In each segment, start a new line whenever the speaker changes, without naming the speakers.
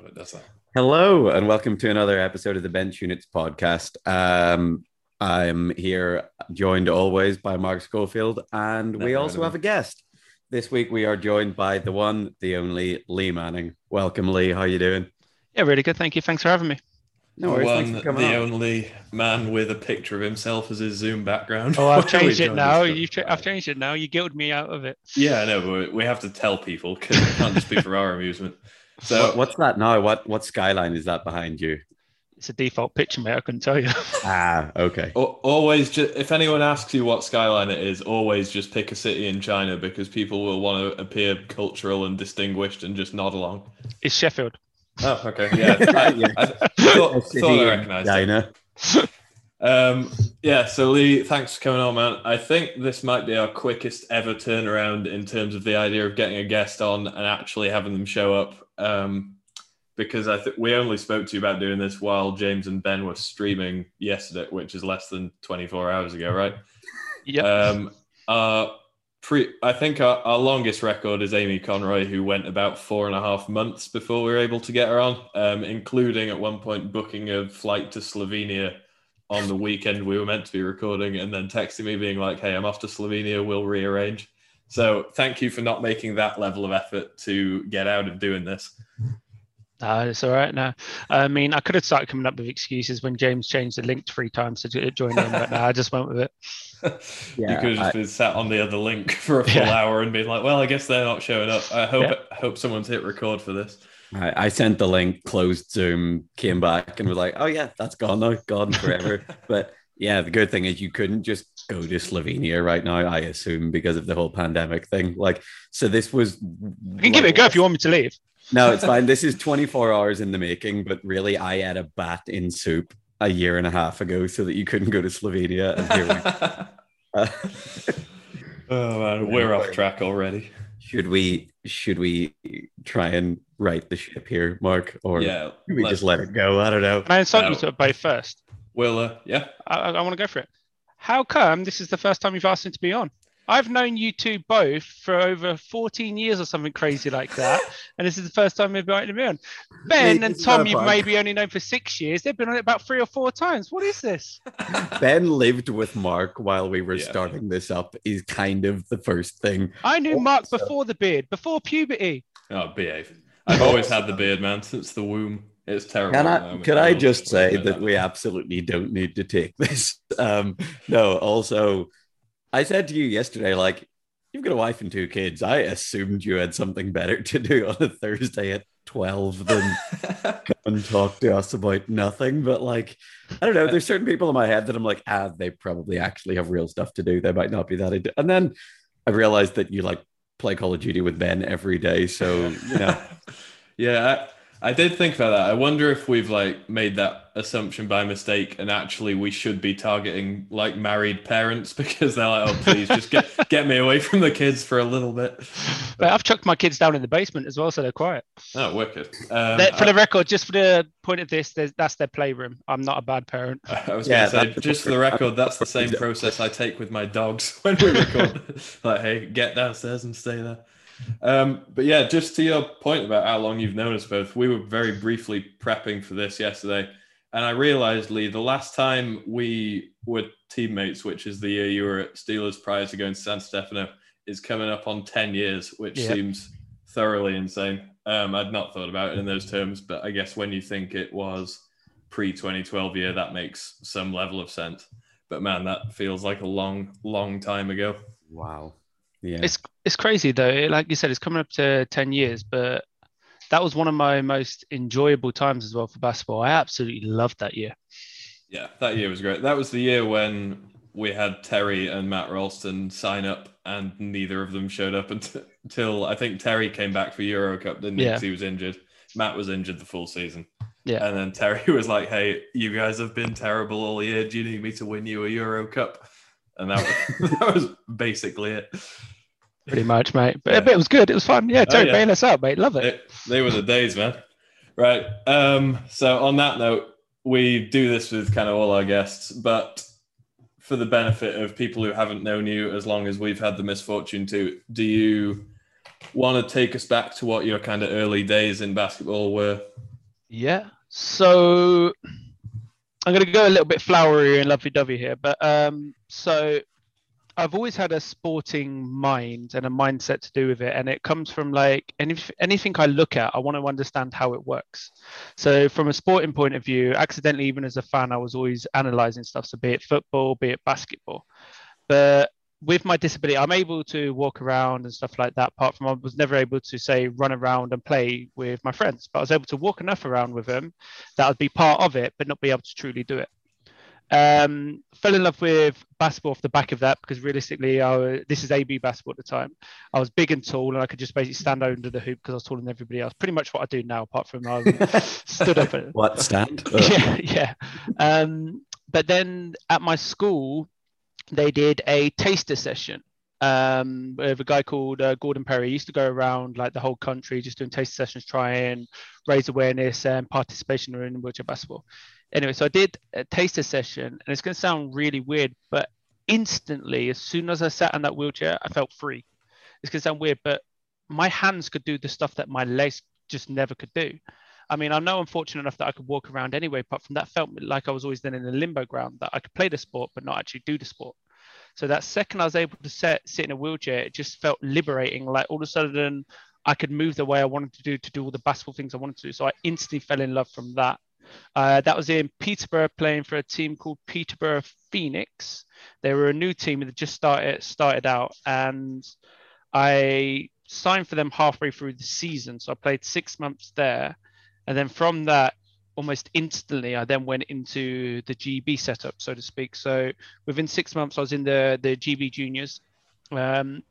God, it does that.
Hello, and welcome to another episode of the Bench Units podcast. Um, I'm here, joined always by Mark Schofield, and we also have a guest. This week we are joined by the one, the only Lee Manning. Welcome, Lee. How are you doing?
Yeah, really good. Thank you. Thanks for having me.
No worries.
One,
Thanks
the
for coming on.
only man with a picture of himself as his Zoom background.
Oh, I've changed it now. You've cha- I've changed it now. You guilted me out of it.
Yeah, I know, but we- we have to tell people because it can't just be for our amusement. So
What- what's that now? What what skyline is that behind you?
It's a default picture, mate. I couldn't tell you.
Ah, okay.
Always, ju- if anyone asks you what skyline it is, always just pick a city in China because people will want to appear cultural and distinguished and just nod along.
It's Sheffield.
Oh, okay, yeah. I,
Yeah.
I, thought, thought I
in
recognised it.
China.
Um, yeah, so Lee, thanks for coming on, man. I think this might be our quickest ever turnaround in terms of the idea of getting a guest on and actually having them show up. Um, because I think we only spoke to you about doing this while James and Ben were streaming yesterday, which is less than 24 hours ago, right?
yeah.
Um, uh, pre, I think our, our longest record is Amy Conroy, who went about four and a half months before we were able to get her on, um, including at one point booking a flight to Slovenia on the weekend we were meant to be recording, and then texting me being like, "Hey, I'm off to Slovenia. We'll rearrange." So thank you for not making that level of effort to get out of doing this.
No, it's all right now. I mean, I could have started coming up with excuses when James changed the link three times to join in, but no, I just went with it.
you
Yeah,
could have just
I-
been sat on the other link for a full
Yeah.
hour and been like, "Well, I guess they're not showing up. I hope
Yeah.
I hope someone's hit record for this."
I, I sent the link, closed Zoom, came back, and was like, "Oh yeah, that's gone now, gone forever." but yeah, the good thing is you couldn't just go to Slovenia right now. I assume because of the whole pandemic thing. Like, so this was.
I can give it a go if you want me to leave.
No, it's fine. This is 24 hours in the making, but really, I had a bat in soup a year and a half ago so that you couldn't go to Slovenia. And here we uh,
oh man, we're off track already.
should we should we try and right the ship here, Mark, or
yeah,
should we just let it go? I don't know.
Can I insult
No.
you to it both first?
Will, uh, yeah.
I, I, want to go for it. How come this is the first time you've asked him to be on? I've known you two both for over 14 years or something crazy like that. and this is the first time you've invited me on. Ben and Tom, you've maybe only known for six years. They've been on it about three or four times. What is this?
Ben lived with Mark while we were
Yeah.
starting this up. Is kind of the first thing.
I knew Mark
Also-
before the beard, before puberty.
Oh, behave. I've always had the beard, man, since the womb. It's terrible.
Can I could I just say
admit
that we absolutely don't need to take this? Um, no. Also, I said to you yesterday, like you've got a wife and two kids. I assumed you had something better to do on a Thursday at twelve than come and talk to us about nothing. But like, I don't know. There's certain people in my head that I'm like, ah, they probably actually have real stuff to do. They might not be that. Into- and then I realized that you like play Call of Duty with Ben every day, so you know.
yeah, I, I did think about that. I wonder if we've like made that assumption by mistake, and actually we should be targeting like married parents because they're like, oh, please just get get me away from the kids for a little bit.
But I've chucked my kids down in the basement as well, so they're quiet.
Oh, wicked. Um,
for the record, just for the point of this, that's their playroom. I'm not a bad parent.
I, I was
Yeah,
going to say, just for the record, that's the same process I take with my dogs when we record. like, hey, get downstairs and stay there. Um, but yeah, just to your point about how long you've known us both, we were very briefly prepping for this yesterday. And I realized, Lee, the last time we were teammates, which is the year you were at Steelers prior to going to San Stefano, is coming up on 10 years, which seems thoroughly insane. Um, I'd not thought about it in those terms, but I guess when you think it was pre 2012 year, that makes some level of sense. But man, that feels like a long, long time ago.
Wow. Yeah.
It's it's crazy though. Like you said, it's coming up to 10 years, but that was one of my most enjoyable times as well for basketball. I absolutely loved that year.
Yeah, that year was great. That was the year when we had Terry and Matt Ralston sign up, and neither of them showed up until, until I think Terry came back for Euro Cup, didn't he?
Yeah.
'Cause he was injured. Matt was injured the full season.
Yeah.
And then Terry was like, "Hey, you guys have been terrible all year. Do you need me to win you a Euro Cup?" And that was, that was basically it.
Pretty much, mate. But,
Yeah.
but it was good. It was fun. Yeah,
Oh, yeah.
bail us out, mate. Love it.
They, they were the days, man. Right. Um, so on that note, we do this with kind of all our guests, but for the benefit of people who haven't known you as long as we've had the misfortune to, do you want to take us back to what your kind of early days in basketball were?
Yeah. So I'm going to go a little bit flowery and lovey-dovey here, but um, so I've always had a sporting mind and a mindset to do with it, and it comes from like any, anything I look at, I want to understand how it works. So from a sporting point of view, accidentally, even as a fan, I was always analyzing stuff. So be it football, be it basketball, but with my disability, I'm able to walk around and stuff like that. Apart from I was never able to say run around and play with my friends, but I was able to walk enough around with them that I'd be part of it, but not be able to truly do it. Um, fell in love with basketball off the back of that because realistically, I was, this is AB basketball at the time. I was big and tall, and I could just basically stand under the hoop because I was taller than everybody else. Pretty much what I do now, apart from I stood up.
And, what stand?
yeah, yeah. Um, but then at my school, they did a taster session um, with a guy called uh, Gordon Perry. He used to go around like the whole country just doing taster sessions, try and raise awareness and participation in wheelchair basketball. Anyway, so I did a taster session, and it's going to sound really weird, but instantly, as soon as I sat in that wheelchair, I felt free. It's going to sound weird, but my hands could do the stuff that my legs just never could do. I mean, I know I'm fortunate enough that I could walk around anyway, but from that felt like I was always then in a limbo ground that I could play the sport but not actually do the sport. So that second I was able to set, sit in a wheelchair, it just felt liberating. Like all of a sudden I could move the way I wanted to do to do all the basketball things I wanted to do. So I instantly fell in love from that. Uh, that was in Peterborough playing for a team called Peterborough Phoenix. They were a new team that just started started out, and I signed for them halfway through the season. So I played six months there, and then from that, almost instantly, I then went into the GB setup, so to speak. So within six months, I was in the the GB juniors, um,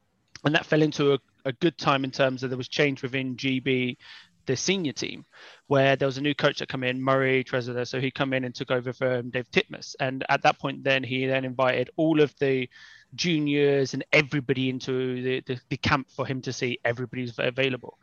and that fell into a, a good time in terms of there was change within GB the senior team, where there was a new coach that come in, Murray Treasure. So he come in and took over from Dave Titmus. And at that point, then he then invited all of the juniors and everybody into the, the, the camp for him to see everybody's available.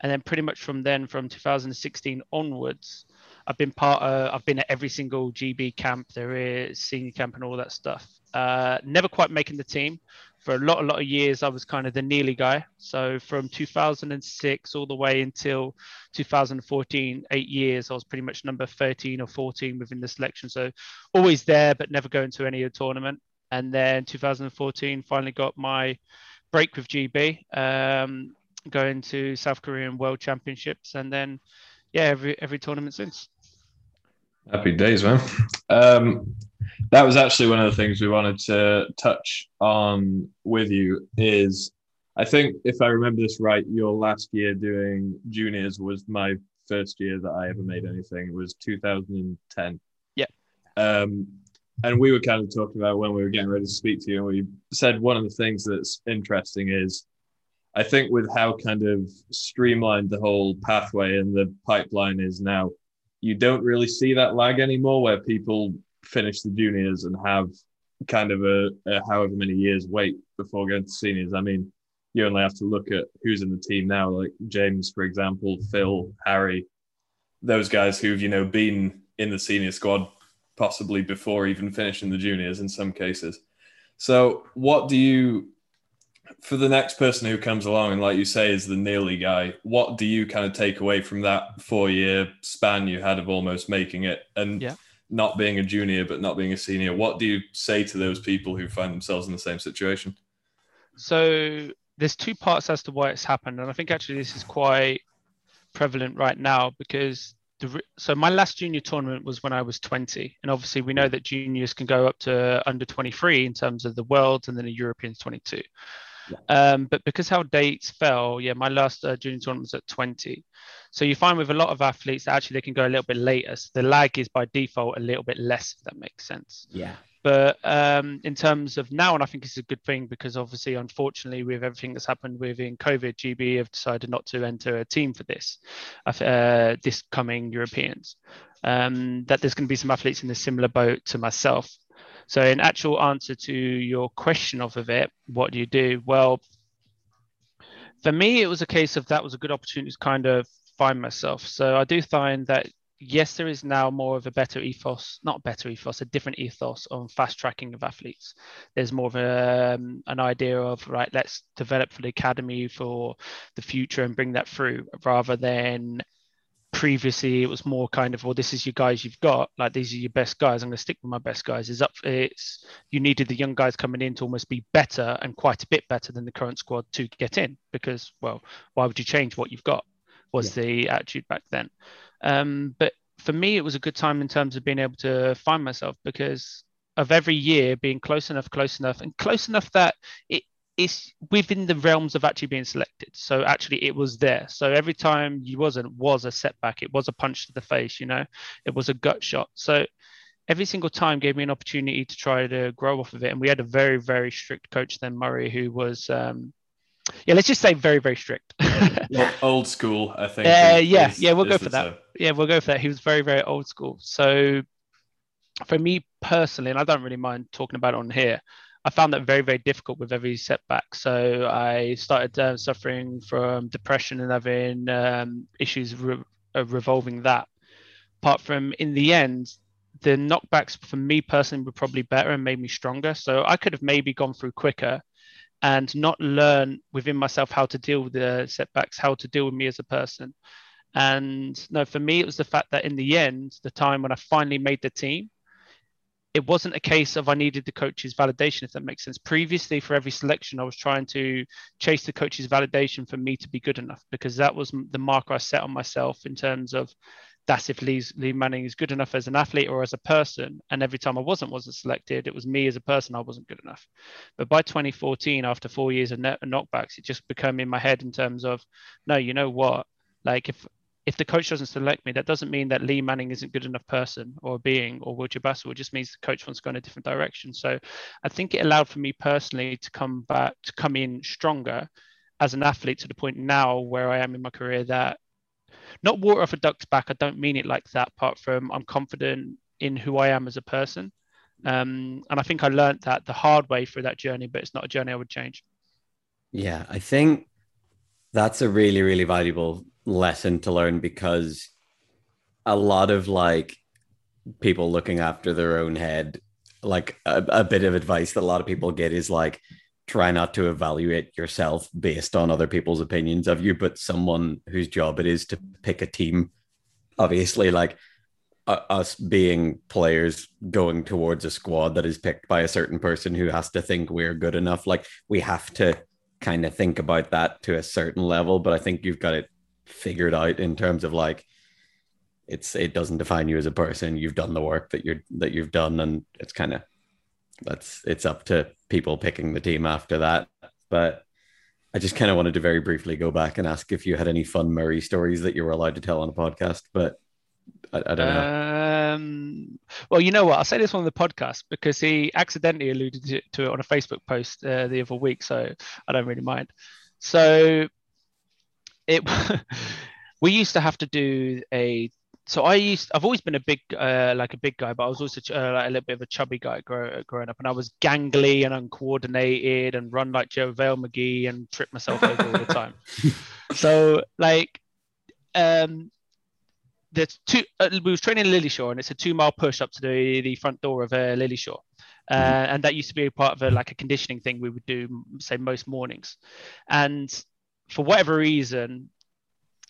And then pretty much from then, from 2016 onwards, I've been part of, I've been at every single GB camp there is, senior camp and all that stuff. Uh, never quite making the team for a lot, a lot of years, I was kind of the nearly guy. So from 2006 all the way until 2014, eight years, I was pretty much number 13 or 14 within the selection. So always there, but never going to any tournament. And then 2014, finally got my break with GB, um, going to South Korean World Championships, and then yeah, every every tournament since.
Happy days, man. Um, that was actually one of the things we wanted to touch on with you is I think if I remember this right, your last year doing juniors was my first year that I ever made anything. It was 2010.
Yeah.
Um, and we were kind of talking about when we were getting ready to speak to you, and we said one of the things that's interesting is I think with how kind of streamlined the whole pathway and the pipeline is now, you don't really see that lag anymore where people finish the juniors and have kind of a, a however many years wait before going to seniors. I mean, you only have to look at who's in the team now, like James, for example, Phil, Harry, those guys who've you know been in the senior squad possibly before even finishing the juniors in some cases. So, what do you, for the next person who comes along and, like you say, is the nearly guy, what do you kind of take away from that four year span you had of almost making it? And
yeah
not being a junior but not being a senior what do you say to those people who find themselves in the same situation
so there's two parts as to why it's happened and i think actually this is quite prevalent right now because the, so my last junior tournament was when i was 20 and obviously we know that juniors can go up to under 23 in terms of the world and then the europeans 22 yeah. Um, but because how dates fell yeah my last uh, junior tournament was at 20 so you find with a lot of athletes that actually they can go a little bit later. So the lag is by default a little bit less, if that makes sense.
Yeah.
But um, in terms of now, and I think it's a good thing because obviously, unfortunately, with everything that's happened within COVID, GB have decided not to enter a team for this, uh, this coming Europeans. Um, that there's going to be some athletes in a similar boat to myself. So, in actual answer to your question of it, what do you do? Well, for me, it was a case of that was a good opportunity to kind of find myself. So I do find that yes, there is now more of a better ethos, not better ethos, a different ethos on fast tracking of athletes. There's more of a, um, an idea of, right, let's develop for the academy for the future and bring that through rather than previously it was more kind of well this is your guys you've got. Like these are your best guys. I'm going to stick with my best guys. Is up it's you needed the young guys coming in to almost be better and quite a bit better than the current squad to get in because well why would you change what you've got? Was yeah. the attitude back then. Um, but for me it was a good time in terms of being able to find myself because of every year being close enough close enough and close enough that it it's within the realms of actually being selected. So actually, it was there. So every time you wasn't was a setback. It was a punch to the face. You know, it was a gut shot. So every single time gave me an opportunity to try to grow off of it. And we had a very very strict coach then Murray, who was. Um, yeah, let's just say very, very strict.
old school, I think.
Uh, is, yeah, yeah, we'll go for that. Yeah, we'll go for that. He was very, very old school. So, for me personally, and I don't really mind talking about it on here, I found that very, very difficult with every setback. So I started uh, suffering from depression and having um, issues re- revolving that. Apart from, in the end, the knockbacks for me personally were probably better and made me stronger. So I could have maybe gone through quicker and not learn within myself how to deal with the setbacks, how to deal with me as a person. And no, for me, it was the fact that in the end, the time when I finally made the team, it wasn't a case of I needed the coach's validation, if that makes sense. Previously, for every selection, I was trying to chase the coach's validation for me to be good enough because that was the marker I set on myself in terms of that's if Lee's, Lee Manning is good enough as an athlete or as a person. And every time I wasn't wasn't selected, it was me as a person I wasn't good enough. But by 2014, after four years of knockbacks, it just became in my head in terms of no, you know what? Like if if the coach doesn't select me, that doesn't mean that Lee Manning isn't a good enough person or being or Will Bassel. It just means the coach wants to go in a different direction. So I think it allowed for me personally to come back, to come in stronger as an athlete to the point now where I am in my career that not water off a duck's back. I don't mean it like that, apart from I'm confident in who I am as a person. Um, and I think I learned that the hard way through that journey, but it's not a journey I would change.
Yeah, I think that's a really, really valuable lesson to learn because a lot of like people looking after their own head, like a, a bit of advice that a lot of people get is like try not to evaluate yourself based on other people's opinions of you, but someone whose job it is to pick a team. Obviously, like uh, us being players going towards a squad that is picked by a certain person who has to think we're good enough, like we have to kind of think about that to a certain level. But I think you've got it figured out in terms of like it's it doesn't define you as a person. You've done the work that you're that you've done, and it's kind of that's it's up to people picking the team after that. But I just kind of wanted to very briefly go back and ask if you had any fun Murray stories that you were allowed to tell on a podcast, but I, I don't know.
Um, well, you know what? I'll say this on the podcast because he accidentally alluded to, it on a Facebook post uh, the other week, so I don't really mind. So it we used to have to do a so I used I've always been a big uh, like a big guy, but I was also uh, like a little bit of a chubby guy grow, growing up, and I was gangly and uncoordinated and run like JaVale McGee and trip myself over all the time. So like um there's two uh, we was training Lily Lilleshall and it's a two mile push up to the, the front door of uh, Lilleshall. Uh, mm-hmm. and that used to be a part of a, like a conditioning thing we would do say most mornings and for whatever reason,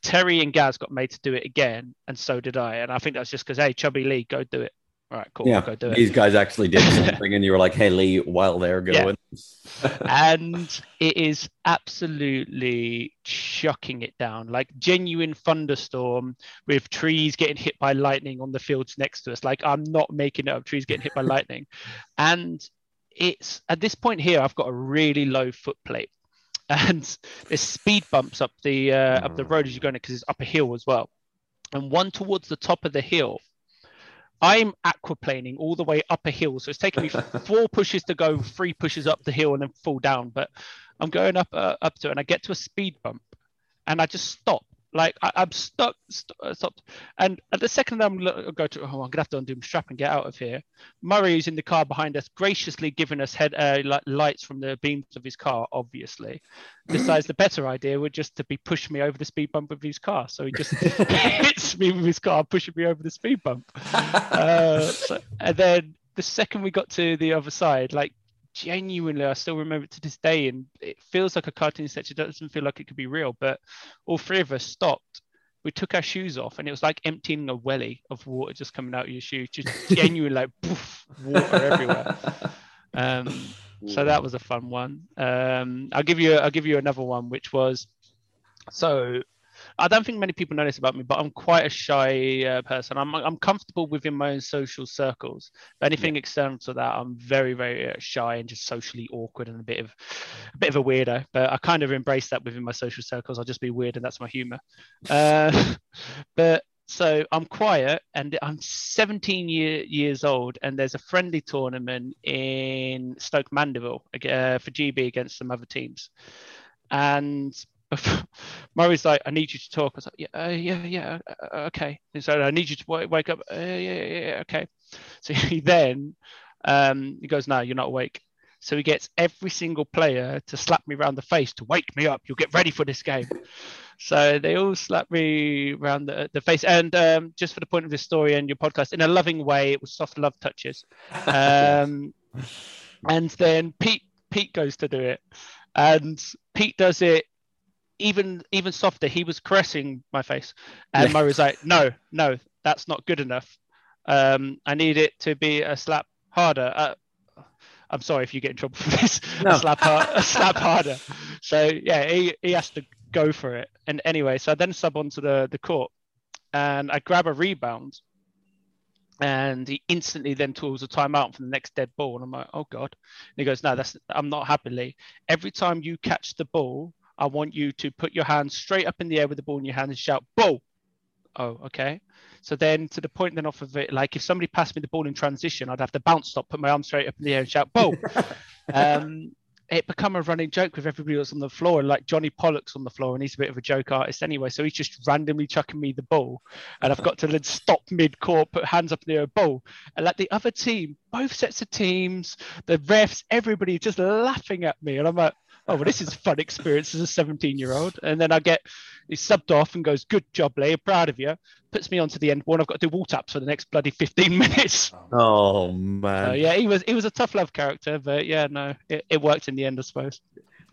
Terry and Gaz got made to do it again, and so did I. And I think that's just because, hey, Chubby Lee, go do it. All right, cool.
Yeah,
go do it.
These guys actually did something, and you were like, hey, Lee, while they're going.
Yeah. and it is absolutely chucking it down like genuine thunderstorm with trees getting hit by lightning on the fields next to us. Like, I'm not making it up, trees getting hit by lightning. And it's at this point here, I've got a really low foot plate and there's speed bumps up the uh, up the road as you're going because it's up a hill as well, and one towards the top of the hill. I'm aquaplaning all the way up a hill, so it's taking me four pushes to go, three pushes up the hill, and then fall down. But I'm going up uh, up to it, and I get to a speed bump, and I just stop like I, am stuck, st- uh, stopped, and at the second I'm go to, oh, I'm gonna have to undo my strap and get out of here. Murray is in the car behind us, graciously giving us head uh, lights from the beams of his car. Obviously, decides the better idea would just to be pushing me over the speed bump with his car. So he just hits me with his car, pushing me over the speed bump. Uh, so, and then the second we got to the other side, like genuinely I still remember it to this day and it feels like a cartoon sketch. It doesn't feel like it could be real, but all three of us stopped we took our shoes off, and it was like emptying a welly of water just coming out of your shoe, just genuine like poof, water everywhere. Um, so that was a fun one. Um, I'll give you I'll give you another one, which was so I don't think many people know this about me, but I'm quite a shy uh, person. I'm I'm comfortable within my own social circles. But anything yeah. external to that, I'm very very uh, shy and just socially awkward and a bit of a bit of a weirdo. But I kind of embrace that within my social circles. I'll just be weird, and that's my humor. Uh, but so I'm quiet and I'm 17 year, years old and there's a friendly tournament in Stoke Mandeville uh, for GB against some other teams. And Murray's like, I need you to talk. I was like, yeah, uh, yeah, yeah, uh, uh okay. And so I need you to w- wake up. Uh, yeah, yeah, yeah, okay. So he then um, he goes, no, you're not awake. So he gets every single player to slap me around the face to wake me up. You'll get ready for this game. so they all slap me around the, the face. And um, just for the point of this story and your podcast, in a loving way, it was soft love touches. Um, and then Pete Pete goes to do it, and Pete does it even even softer. He was caressing my face, and yeah. Murray was like, "No, no, that's not good enough. Um, I need it to be a slap harder." Uh, I'm sorry if you get in trouble for this. No. a slap, hard, a slap harder. So yeah, he, he has to go for it. And anyway, so I then sub onto the the court, and I grab a rebound, and he instantly then tools a timeout for the next dead ball. And I'm like, oh god. And he goes, no, that's I'm not happily. Every time you catch the ball, I want you to put your hands straight up in the air with the ball in your hand and shout, ball. Oh, okay. So then to the point then off of it, like if somebody passed me the ball in transition, I'd have to bounce stop, put my arm straight up in the air and shout, ball. um, it become a running joke with everybody else on the floor. And like Johnny Pollock's on the floor, and he's a bit of a joke artist anyway. So he's just randomly chucking me the ball, and I've got to then stop mid court, put hands up in the air, ball, and like the other team, both sets of teams, the refs, everybody just laughing at me, and I'm like, oh well this is a fun experience as a 17 year old and then i get he's subbed off and goes good job Lee proud of you. Puts me onto the end. One i've got to do wall taps for the next bloody 15 minutes.
Oh man.
Uh, yeah he was he was a tough love character but yeah no it, it worked in the end i suppose.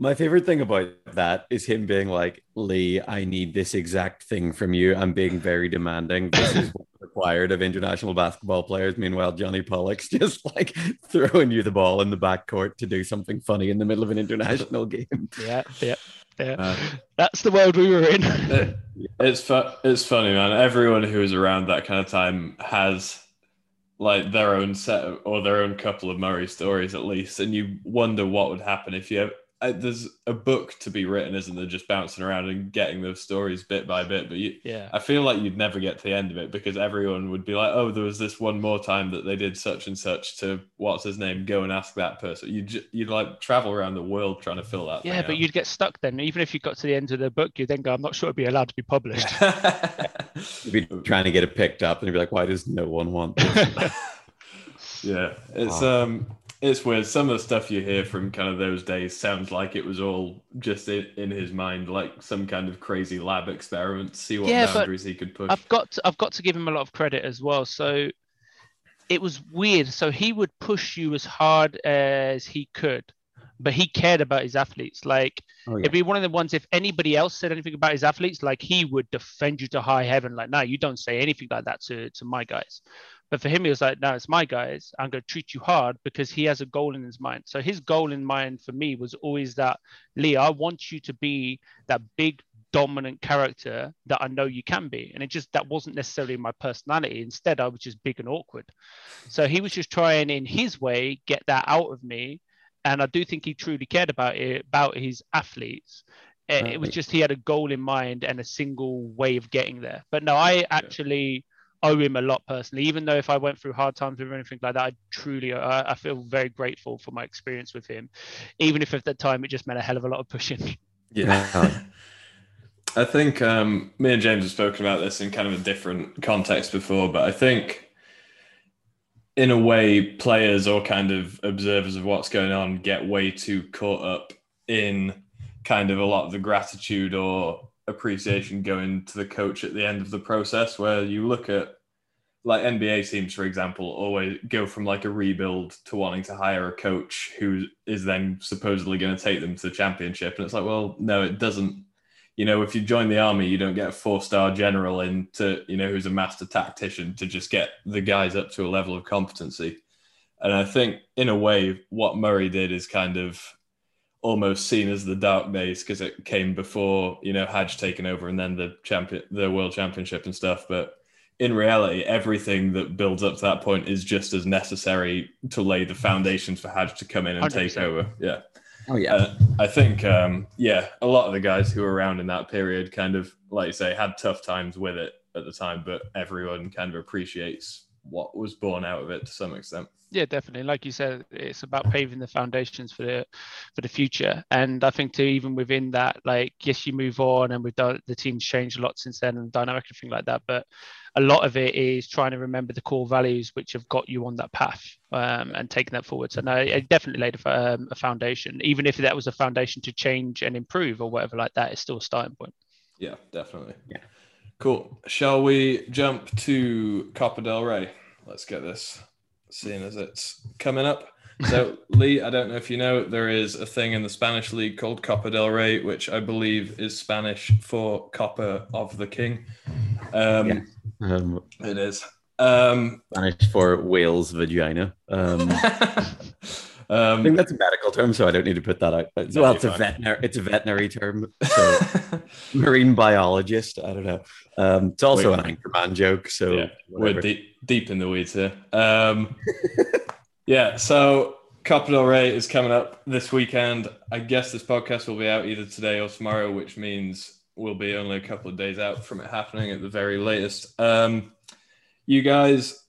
My favorite thing about that is him being like, Lee, I need this exact thing from you. I'm being very demanding. This is required of international basketball players. Meanwhile, Johnny Pollock's just like throwing you the ball in the backcourt to do something funny in the middle of an international game.
Yeah, yeah. Yeah. Uh, That's the world we were in.
it, it's fu- it's funny, man. Everyone who was around that kind of time has like their own set of, or their own couple of Murray stories at least, and you wonder what would happen if you uh, there's a book to be written, isn't there? Just bouncing around and getting those stories bit by bit. But you,
yeah,
I feel like you'd never get to the end of it because everyone would be like, "Oh, there was this one more time that they did such and such to what's his name. Go and ask that person." You would you'd like travel around the world trying to fill that.
Yeah, but
out.
you'd get stuck then. Even if you got to the end of the book, you'd then go, "I'm not sure it'd be allowed to be published."
you'd be trying to get it picked up, and you'd be like, "Why does no one want this?"
yeah, it's wow. um it's weird. Some of the stuff you hear from kind of those days sounds like it was all just in, in his mind, like some kind of crazy lab experiment, see what yeah, boundaries he could push.
I've got to, I've got to give him a lot of credit as well. So it was weird. So he would push you as hard as he could, but he cared about his athletes. Like oh, yeah. it'd be one of the ones if anybody else said anything about his athletes, like he would defend you to high heaven. Like, no, you don't say anything like that to to my guys. But for him, he was like, no, it's my guys. I'm going to treat you hard because he has a goal in his mind. So his goal in mind for me was always that, Lee, I want you to be that big, dominant character that I know you can be. And it just, that wasn't necessarily my personality. Instead, I was just big and awkward. So he was just trying in his way, get that out of me. And I do think he truly cared about it, about his athletes. It was just he had a goal in mind and a single way of getting there. But no, I actually owe him a lot personally. Even though if I went through hard times or anything like that, I truly I, I feel very grateful for my experience with him, even if at the time it just meant a hell of a lot of pushing.
Yeah. I think um, me and James have spoken about this in kind of a different context before, but I think in a way, players or kind of observers of what's going on get way too caught up in kind of a lot of the gratitude or appreciation going to the coach at the end of the process where you look at like NBA teams, for example, always go from like a rebuild to wanting to hire a coach who is then supposedly going to take them to the championship. And it's like, well, no, it doesn't. you know, if you join the army, you don't get a four star general in to, you know, who's a master tactician to just get the guys up to a level of competency. And I think, in a way, what Murray did is kind of almost seen as the dark days because it came before, you know, Haj taken over and then the champion, the world championship and stuff. But in reality, everything that builds up to that point is just as necessary to lay the foundations for Haj to come in and 100%. take over. Yeah.
Oh yeah, uh,
I think um, yeah, a lot of the guys who were around in that period kind of like you say had tough times with it at the time, but everyone kind of appreciates what was born out of it to some extent.
Yeah, definitely. Like you said, it's about paving the foundations for the for the future. And I think to even within that, like yes, you move on, and we've done the team's changed a lot since then, and dynamic everything like that. But a lot of it is trying to remember the core values which have got you on that path um, and taking that forward. So no, it definitely laid a, um, a, foundation. Even if that was a foundation to change and improve or whatever like that, it's still a starting point.
Yeah, definitely.
Yeah.
Cool. Shall we jump to Copa del Rey? Let's get this, seeing as it's coming up. So, Lee, I don't know if you know, there is a thing in the Spanish league called Copa del Rey, which I believe is Spanish for Copa of the King. Um, yeah. um, it is. Um,
Spanish for whale's vagina. Um, I think that's a medical term, so I don't need to put that out. Well, it's a veterinary, it's a veterinary term. So marine biologist. I don't know. Um, it's also Wait, an Anchorman joke. So
yeah, we're deep, deep in the weeds here. Um, yeah. So Copa del Rey is coming up this weekend. I guess this podcast will be out either today or tomorrow, which means we'll be only a couple of days out from it happening at the very latest. Um, you guys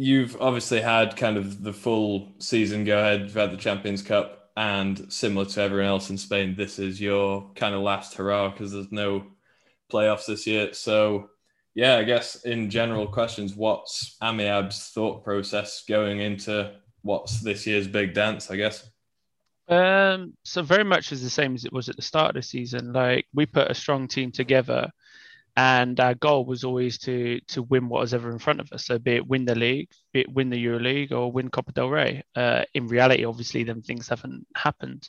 you've obviously had kind of the full season go ahead. You've had the Champions Cup, and similar to everyone else in Spain, this is your kind of last hurrah because there's no playoffs this year. So, yeah, I guess in general questions, what's AMIAB's thought process going into what's this year's big dance? I guess.
Um, so very much is the same as it was at the start of the season. Like we put a strong team together and our goal was always to to win what was ever in front of us. So be it win the league, be it win the Euro League, or win Copa del Rey. Uh, in reality, obviously, then things haven't happened.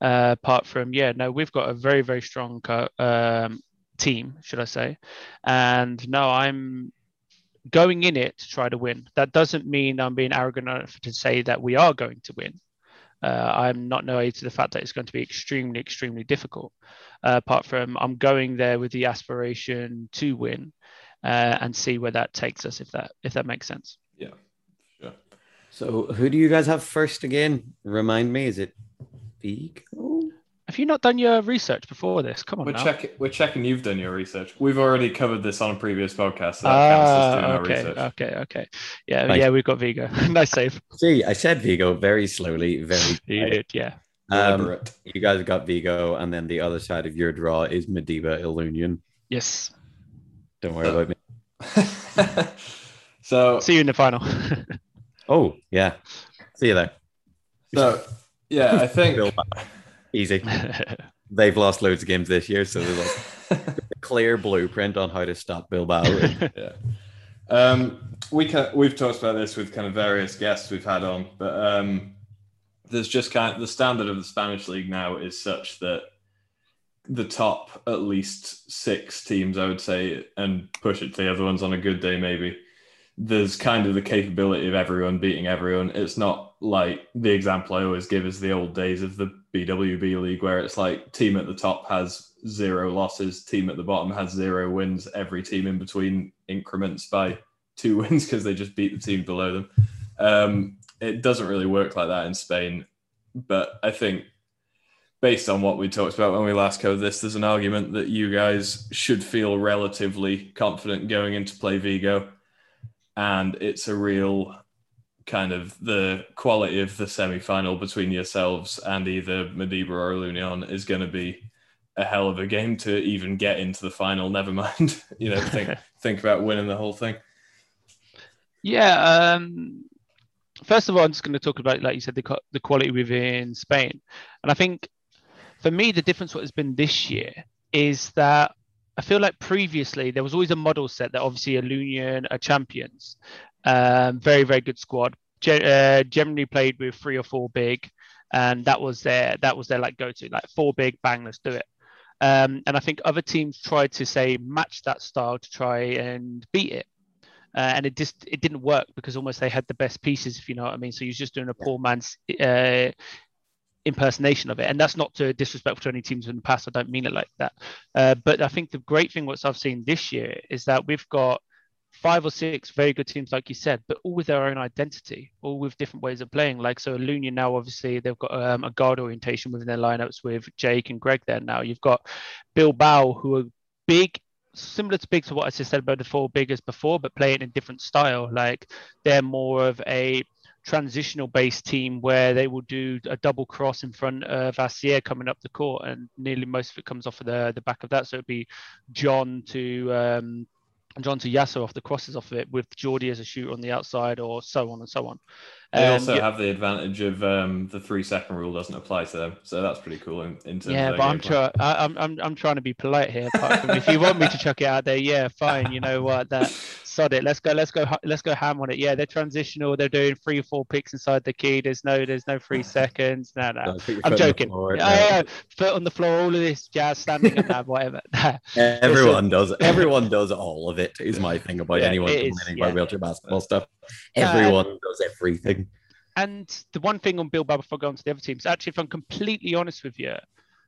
Uh, apart from yeah, no, we've got a very very strong um, team, should I say? And no, I'm going in it to try to win. That doesn't mean I'm being arrogant enough to say that we are going to win. Uh, I'm not naive to the fact that it's going to be extremely, extremely difficult. Uh, apart from I'm going there with the aspiration to win uh, and see where that takes us, if that if that makes sense.
Yeah, sure.
So, who do you guys have first again? Remind me, is it Vigo?
Have you not done your research before this? Come on,
we're
now.
checking. We're checking. You've done your research. We've already covered this on a previous podcast. So ah,
okay, okay, okay. Yeah, nice. yeah, we've got Vigo. nice save.
See, I said Vigo very slowly, very.
you did, yeah.
Um, you guys got Vigo, and then the other side of your draw is Mideba Ilunion.
Yes.
Don't worry about me.
so
see you in the final.
oh yeah, see you there.
So yeah, I think
easy. They've lost loads of games this year, so there's like a clear blueprint on how to stop Bilbao.
yeah. Um, we can, we've talked about this with kind of various guests we've had on, but um, there's just kind of the standard of the Spanish league now is such that the top at least six teams, I would say, and push it to the other ones on a good day, maybe. There's kind of the capability of everyone beating everyone. It's not like the example I always give is the old days of the BWB league where it's like team at the top has zero losses, team at the bottom has zero wins, every team in between increments by two wins because they just beat the team below them. Um, it doesn't really work like that in Spain. But I think based on what we talked about when we last covered this, there's an argument that you guys should feel relatively confident going into play Vigo. And it's a real kind of the quality of the semi final between yourselves and either Mideba or Ilunion is going to be a hell of a game to even get into the final. Never mind, you know, think think about winning the whole thing.
Yeah, um, first of all, I'm just going to talk about, like you said, the, the quality within Spain. And I think for me, the difference what has been this year is that I feel like previously there was always a model set that obviously Ilunion are champions. Um, very, very good squad. Ge- uh, generally played with three or four big, and that was their that was their like go to like four big bang, let's do it. Um, and I think other teams tried to say match that style to try and beat it. Uh, and it just it didn't work because almost they had the best pieces, if you know what I mean. So you're just doing a poor man's uh, impersonation of it, and that's not to disrespectful to any teams in the past. I don't mean it like that. Uh, but I think the great thing what I've seen this year is that we've got five or six very good teams, like you said, but all with their own identity, all with different ways of playing. Like so, Aluna now obviously they've got um, a guard orientation within their lineups with Jake and Greg there now. You've got Bill Bilbao who are big similar to big to what I just said about the four biggest before, but play it in a different style. Like they're more of a transitional based team where they will do a double cross in front of Asier coming up the court, and nearly most of it comes off of the the back of that. So it'd be John to um, John to Yasso off the crosses off of it with Jordi as a shooter on the outside, or so on and so on.
They
Um,
also
yeah-
have the advantage of um, the three second rule doesn't apply to them, so that's pretty cool in, in terms
Yeah,
of
but I'm trying. I'm I'm I'm trying to be polite here. Apart from if you want me to chuck it out there, yeah, fine. You know what? That sod it. Let's go. Let's go. Let's go ham on it. Yeah, they're transitional. They're doing three or four picks inside the key. There's no. There's no three seconds. No, no.
Don't put your
I'm
foot on the
joking.
floor,
Yeah,
no.
yeah, yeah. Foot on the floor. All of this jazz standing and that whatever.
Everyone does it. Everyone does all of it. Is my thing about
Yeah,
anyone
it is,
complaining
yeah.
about wheelchair basketball stuff.
Yeah, and-
Everyone does everything.
And the one thing on Bilbao before going to the other teams, actually, if I'm completely honest with you,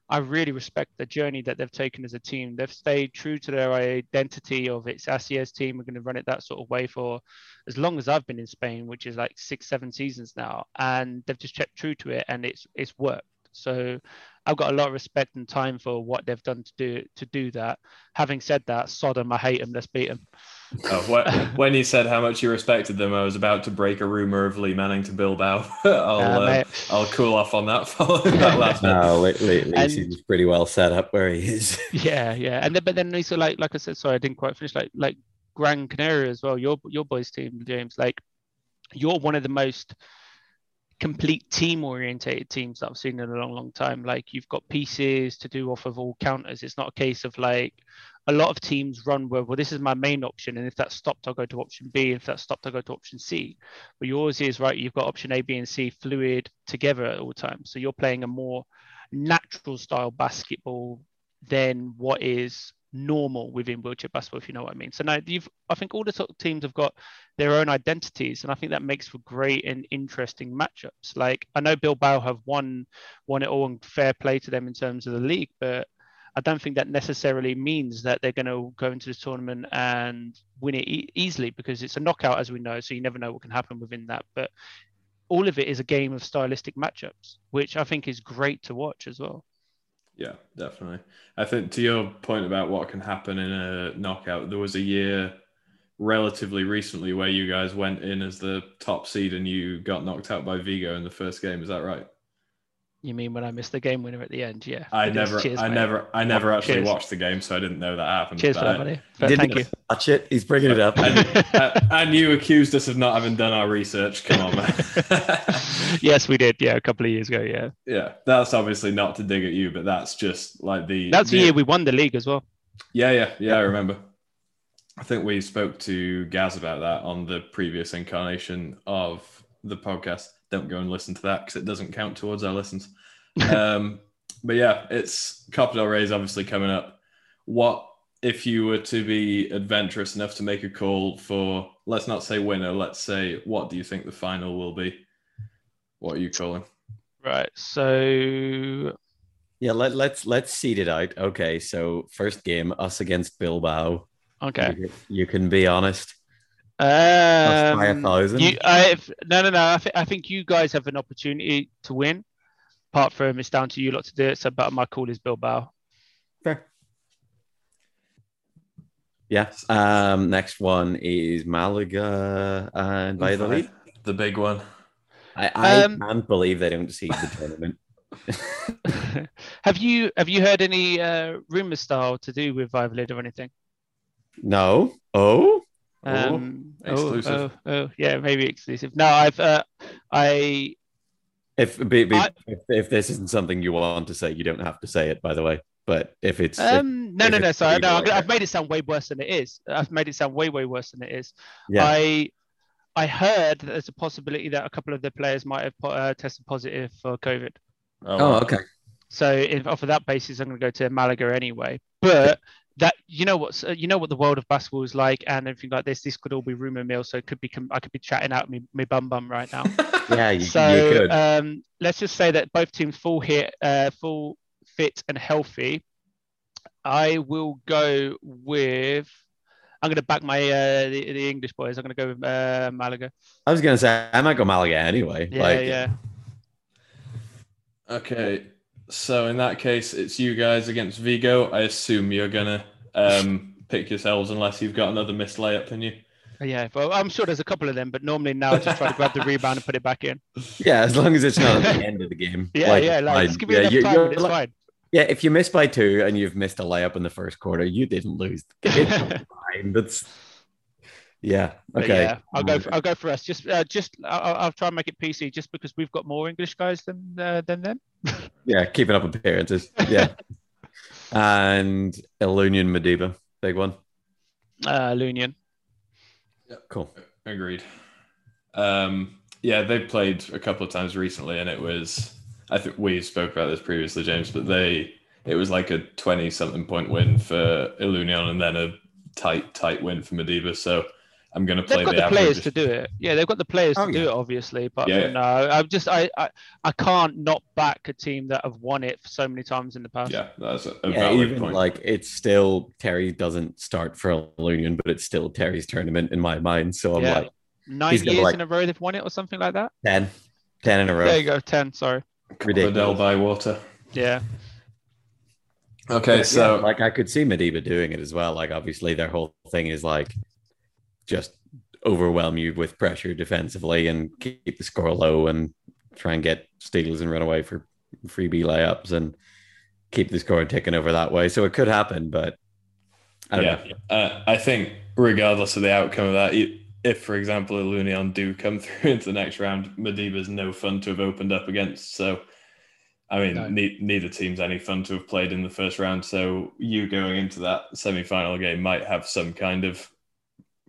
I really respect the journey that they've taken as a team. They've stayed true to their identity of it's Asier's team. We're going to run it that sort of way for as long as I've been in Spain, which is like six, seven seasons now, and they've just kept true to it, and it's it's worked. So I've got a lot of respect and time for what they've done to do to do that. Having said that, Sodom, I hate them. Let's beat them.
Oh, wh- when you said how much you respected them, I was about to break a rumor of Lee Manning to Bilbao. I'll
Uh,
uh. I'll cool off on that following that last bit.
No, Lee, Lee, Lee
And-
seems pretty well set up where he is.
Yeah, yeah, and then but then also like like I said, sorry, I didn't quite finish. Like like Gran Canaria as well. Your your boys team, James. Like you're one of the most complete team orientated teams that I've seen in a long, long time. Like you've got pieces to do off of all counters. It's not a case of like a lot of teams run where well this is my main option and if that's stopped I'll go to option B if that's stopped I'll go to option C but yours is right you've got option A B and C fluid together at all times so you're playing a more natural style basketball than what is normal within wheelchair basketball if you know what I mean so now you've I think all the top teams have got their own identities and I think that makes for great and interesting matchups like I know Bilbao have won won it all and fair play to them in terms of the league but I don't think that necessarily means that they're going to go into this tournament and win it e- easily because it's a knockout, as we know. So you never know what can happen within that. But all of it is a game of stylistic matchups, which I think is great to watch as well.
Yeah, definitely. I think to your point about what can happen in a knockout, there was a year relatively recently where you guys went in as the top seed and you got knocked out by Vigo in the first game. Is that right?
You mean when I missed the game winner at the end? Yeah.
I never,
Cheers,
I
mate.
never, I never actually
Cheers.
watched the game, so I didn't know that happened.
Cheers for
but
that,
I-
buddy.
Didn't
Thank you.
Watch it. He's bringing it up.
and, uh, and you accused us of not having done our research. Come on, man.
yes, we did. Yeah, a couple of years ago. Yeah.
yeah, that's obviously not to dig at you, but that's just like the.
That's the
the-
year we won the league as well.
Yeah, yeah, yeah. I remember. I think we spoke to Gaz about that on the previous incarnation of the podcast. Don't go and listen to that because it doesn't count towards our listens. Um, but yeah, it's Copa del Rey is obviously coming up. What if you were to be adventurous enough to make a call for, let's not say winner, let's say, what do you think the final will be? What are you calling?
Right. So
Yeah, let, let's let's seed it out. Okay, so first game, us against Bilbao.
okay.
You, you can be honest. Us by a
Um,
thousand.
You, I, no, no, no. I, th- I think you guys have an opportunity to win. Apart from it's down to you lot to do it. So, but my call is Bilbao.
Fair. Yeah. Um. Next one is Malaga and Valladolid.
The way, the big one.
I, I
Um,
can't believe they don't see the tournament.
have you have you heard any uh, rumor style to do with Valladolid or anything?
No. Oh.
Um, oh,
exclusive.
Oh, oh, yeah, maybe exclusive. No, I've uh, I
If, be, be-
I-
if if this isn't something you want to say, you don't have to say it. By the way, but if it's if-
um no
if
no no sorry
legal
no
like
I've made it sound way worse than it is. I've made it sound way way worse than it is.
yeah,
I I heard that there's a possibility that a couple of the players might have po- uh, tested positive for COVID.
Oh, okay.
So if off of that basis, I'm going to go to Malaga anyway. But that you know what's uh, you know what the world of basketball is like and everything like this. This could all be rumor mill, so it could be I could be chatting out me, me bum bum right now.
Yeah, you,
so
you could.
um, let's just say that both teams full hit, uh, full fit and healthy. I will go with. I'm going to back my uh, the, the English boys. I'm going to go with uh, Malaga.
I was gonna say I might go Malaga anyway.
Yeah,
like,
yeah.
Okay, so in that case, it's you guys against Vigo. I assume you're gonna um, pick yourselves unless you've got another missed layup in you.
Yeah, well, I'm sure there's a couple of them, but normally now I just try to grab the rebound and put it back in.
yeah, as long as it's not at the end of the game.
Yeah,
like,
yeah, like just give me
yeah,
enough
you-
time,
you're
it's
like-
fine.
Yeah, if you miss by two and you've missed a layup in the first quarter, you didn't lose. It's fine. That's yeah.
But
Okay.
yeah, I'll go. For, I'll go for us. Just, uh, just, I'll, I'll try and make it PC, just because we've got more English guys than uh, than them.
Yeah, keeping up appearances. Yeah. and Ilunion Mideba, big one.
Uh, Lunion.
Cool.
Agreed. Um, yeah, they played a couple of times recently, and it was. I think we spoke about this previously, James, but they it was like a twenty something point win for Ilunion, and then a tight tight win for Mideba. So I'm going to play
They've got
the,
the players to do it. Yeah, they've got the players
Oh,
to do it, obviously. But
Yeah.
no, I'm just, I, I, I can't not back a team that have won it so many times in the past.
Yeah, that's a, a
Yeah,
valid
even
point.
like it's still Terry doesn't start for Ilunion, but it's still Terry's tournament in my mind. So I'm
Yeah.
like
Nine years
like-
in a row they've won it, or something like that.
10, 10 in a row.
There you go, ten. Sorry.
ridiculous.
Bywater.
Yeah.
Okay,
Yeah,
so
like I could see Mideba doing it as well. Like obviously their whole thing is like just overwhelm you with pressure defensively and keep the score low and try and get steals and run away for freebie layups and keep the score ticking over that way. So it could happen, but I don't
yeah,
know.
uh, I think regardless of the outcome of that, i- if for example Ilunion do come through into the next round, Mideba's no fun to have opened up against. So, I mean,
No.
ne- neither team's any fun to have played in the first round. So, you going into that semi-final game might have some kind of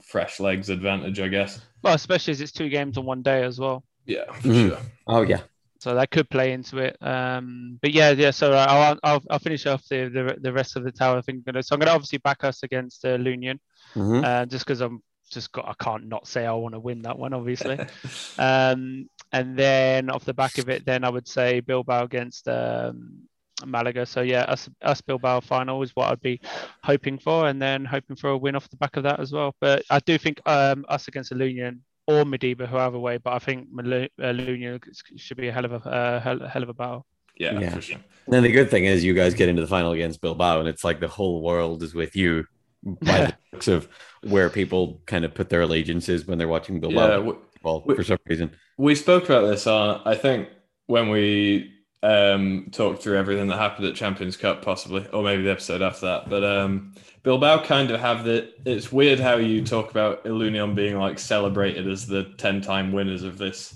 fresh legs advantage, I guess.
Well, especially as it's two games on one day as well.
Yeah, for
Mhm.
sure.
Oh yeah.
So that could play into it. Um, but yeah, yeah. So I'll, I'll, I'll finish off the, the the rest of the tower. I think. So I'm going to obviously back us against uh, Lunion,
Mhm.
uh, just because I'm just got I can't not say I want to win that one, obviously. um, and then off the back of it, then I would say Bilbao against um, Malaga. So yeah, us us Bilbao final is what I'd be hoping for, and then hoping for a win off the back of that as well. But I do think um, us against Lunion or Mideba, whoever way, but I think Malu- uh, should be a hell of a uh, hell, hell of a battle.
yeah,
Yeah.
for sure.
And then the good thing is you guys get into the final against Bilbao, and it's like the whole world is with you by the looks of where people kind of put their allegiances when they're watching Bilbao
Yeah, w-
football
we-
for some reason.
We spoke about this on, I think, when we um, talked through everything that happened at Champions Cup, possibly, or maybe the episode after that. But um, Bilbao kind of have the. It's weird how you talk about Ilunion being like celebrated as the 10 time winners of this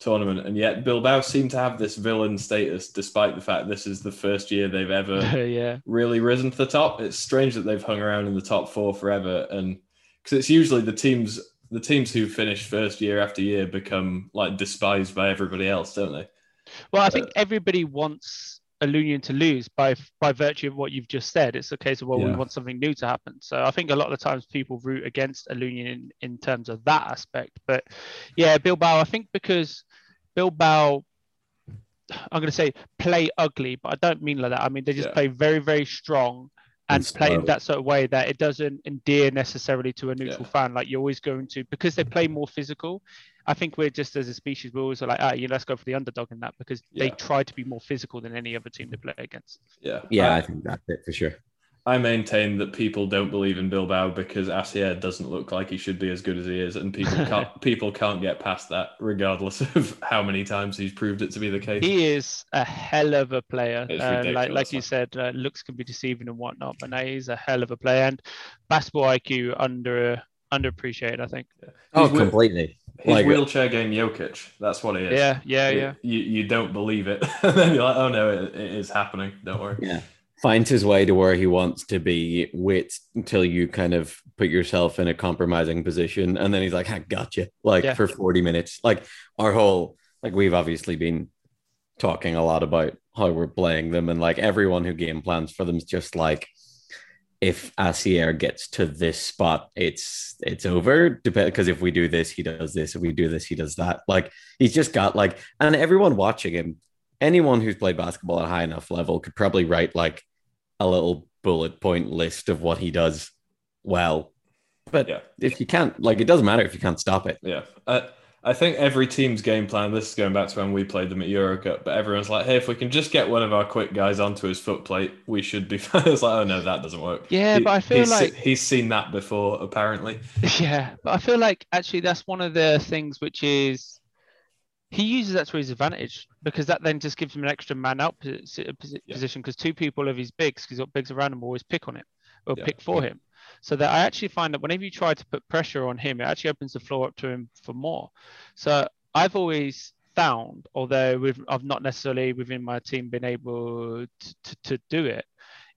tournament, and yet Bilbao seem to have this villain status, despite the fact this is the first year they've ever
yeah,
really risen to the top. It's strange that they've hung around in the top four forever, and because it's usually the teams the teams who finish first year after year become like despised by everybody else, don't they?
Well, I think everybody wants a Lunion to lose by by virtue of what you've just said. It's a case of well, we want something new to happen. So I think a lot of the times people root against a Lunion in, in terms of that aspect. But yeah, Bilbao, I think because Bilbao. I'm going to say play ugly, but I don't mean like that. I mean they just
Yeah.
play very, very strong and, play in that sort of way that it doesn't endear necessarily to a neutral
Yeah.
fan. Like you're always going to because they play more physical. I think we're just as a species, we're always like, ah, you know, let's go for the underdog in that because they try to be more physical than any other team they play against.
Yeah,
Yeah,
I,
I think that's it for sure.
I maintain that people don't believe in Bilbao because Asier doesn't look like he should be as good as he is, and people can't people can't get past that, regardless of how many times he's proved it to be the case.
He is a hell of a player. Uh, like like you said, uh, looks can be deceiving and whatnot, but no, he's a hell of a player and basketball IQ under underappreciated, I think.
Oh,
He's wi-
completely.
His
Like-
wheelchair game, Jokic. That's what it is.
Yeah, yeah,
You-
yeah.
You, you don't believe it, and then you're like, oh no, it, it is happening. Don't worry.
Yeah. Finds his way to where he wants to be, waits until you kind of put yourself in a compromising position. And then he's like, I gotcha. Like
Yeah.
for 40 minutes. Like our whole, like we've obviously been talking a lot about how we're playing them, and like everyone who game plans for them is just like, if Asier gets to this spot, it's it's over. Because if we do this, he does this. If we do this, he does that. Like he's just got like, and everyone watching him, anyone who's played basketball at a high enough level could probably write like a little bullet point list of what he does well. But yeah. if you can't, like, it doesn't matter if you can't stop it.
Yeah. Uh, I think every team's game plan, this is going back to when we played them at Eurocup, but everyone's like, hey, if we can just get one of our quick guys onto his foot plate, we should be fine. It's like, oh no, that doesn't work.
Yeah, he, but I feel
he's,
like
he's seen that before, apparently.
Yeah, but I feel like actually that's one of the things which is he uses that to his advantage because that then just gives him an extra man out position because yeah. two people of his bigs, because he's got bigs around him, always pick on it or yeah. pick for him. So that I actually find that whenever you try to put pressure on him, it actually opens the floor up to him for more. So I've always found, although I've not necessarily within my team been able to, to, to do it,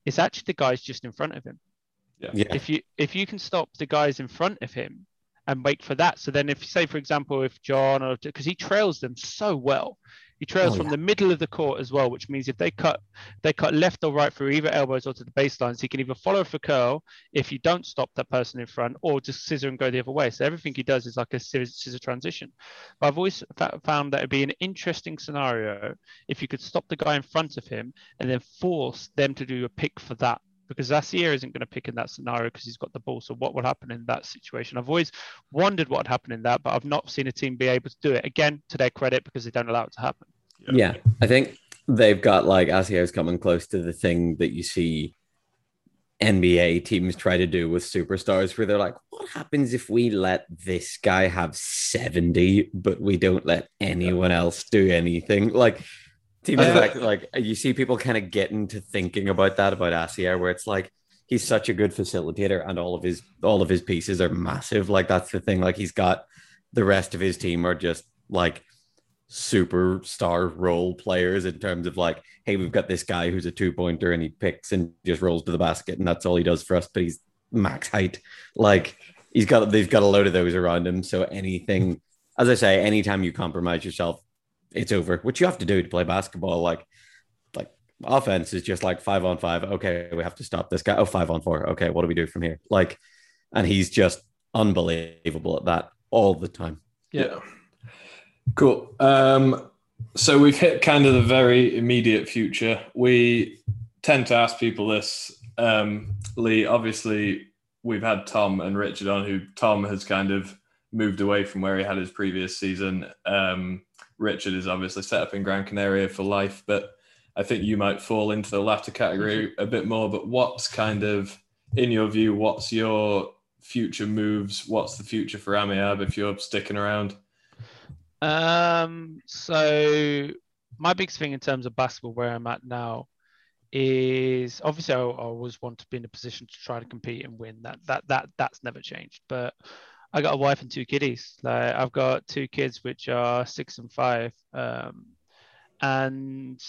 it's actually the guys just in front of him. Yeah. yeah. If you if you can stop the guys in front of him, and wait for that. So then, if say, for example, if John or because he trails them so well, he trails oh, from yeah. the middle of the court as well, which means if they cut they cut left or right through either elbows or to the baselines, he can either follow for curl if you don't stop that person in front, or just scissor and go the other way. So everything he does is like a scissor, scissor transition. But I've always found that it'd be an interesting scenario if you could stop the guy in front of him and then force them to do a pick for that because Asier isn't going to pick in that scenario because he's got the ball. So what would happen in that situation? I've always wondered what would happen in that, but I've not seen a team be able to do it again to their credit because they don't allow it to happen.
Yeah, yeah. I think they've got like Asier's coming close to the thing that you see NBA teams try to do with superstars where they're like, what happens if we let this guy have 70, but we don't let anyone else do anything? Like Like like you see people kind of getting to thinking about that about Asier, where it's like he's such a good facilitator and all of his all of his pieces are massive. Like that's the thing. Like he's got the rest of his team are just like superstar role players in terms of like, hey, we've got this guy who's a two pointer and he picks and just rolls to the basket and that's all he does for us. But he's max height. Like he's got they've got a load of those around him. So anything, as I say, anytime you compromise yourself it's over, which you have to do to play basketball. Like, like offense is just like five on five. Okay, we have to stop this guy. Oh, five on four. Okay, what do we do from here? Like, and he's just unbelievable at that all the time.
Yeah. Cool. Um, so we've hit kind of the very immediate future. We tend to ask people this. Um, Lee, obviously, we've had Tom and Richard on, who Tom has kind of moved away from where he had his previous season. Um, Richard is obviously set up in Gran Canaria for life, but I think you might fall into the latter category a bit more. But what's kind of, in your view, what's your future moves? What's the future for AMIAB if you're sticking around?
Um, so my biggest thing in terms of basketball where I'm at now is obviously I, I always want to be in a position to try to compete and win. That that that that's never changed. But I got a wife and two kiddies. Like I've got two kids which are six and five. Um, and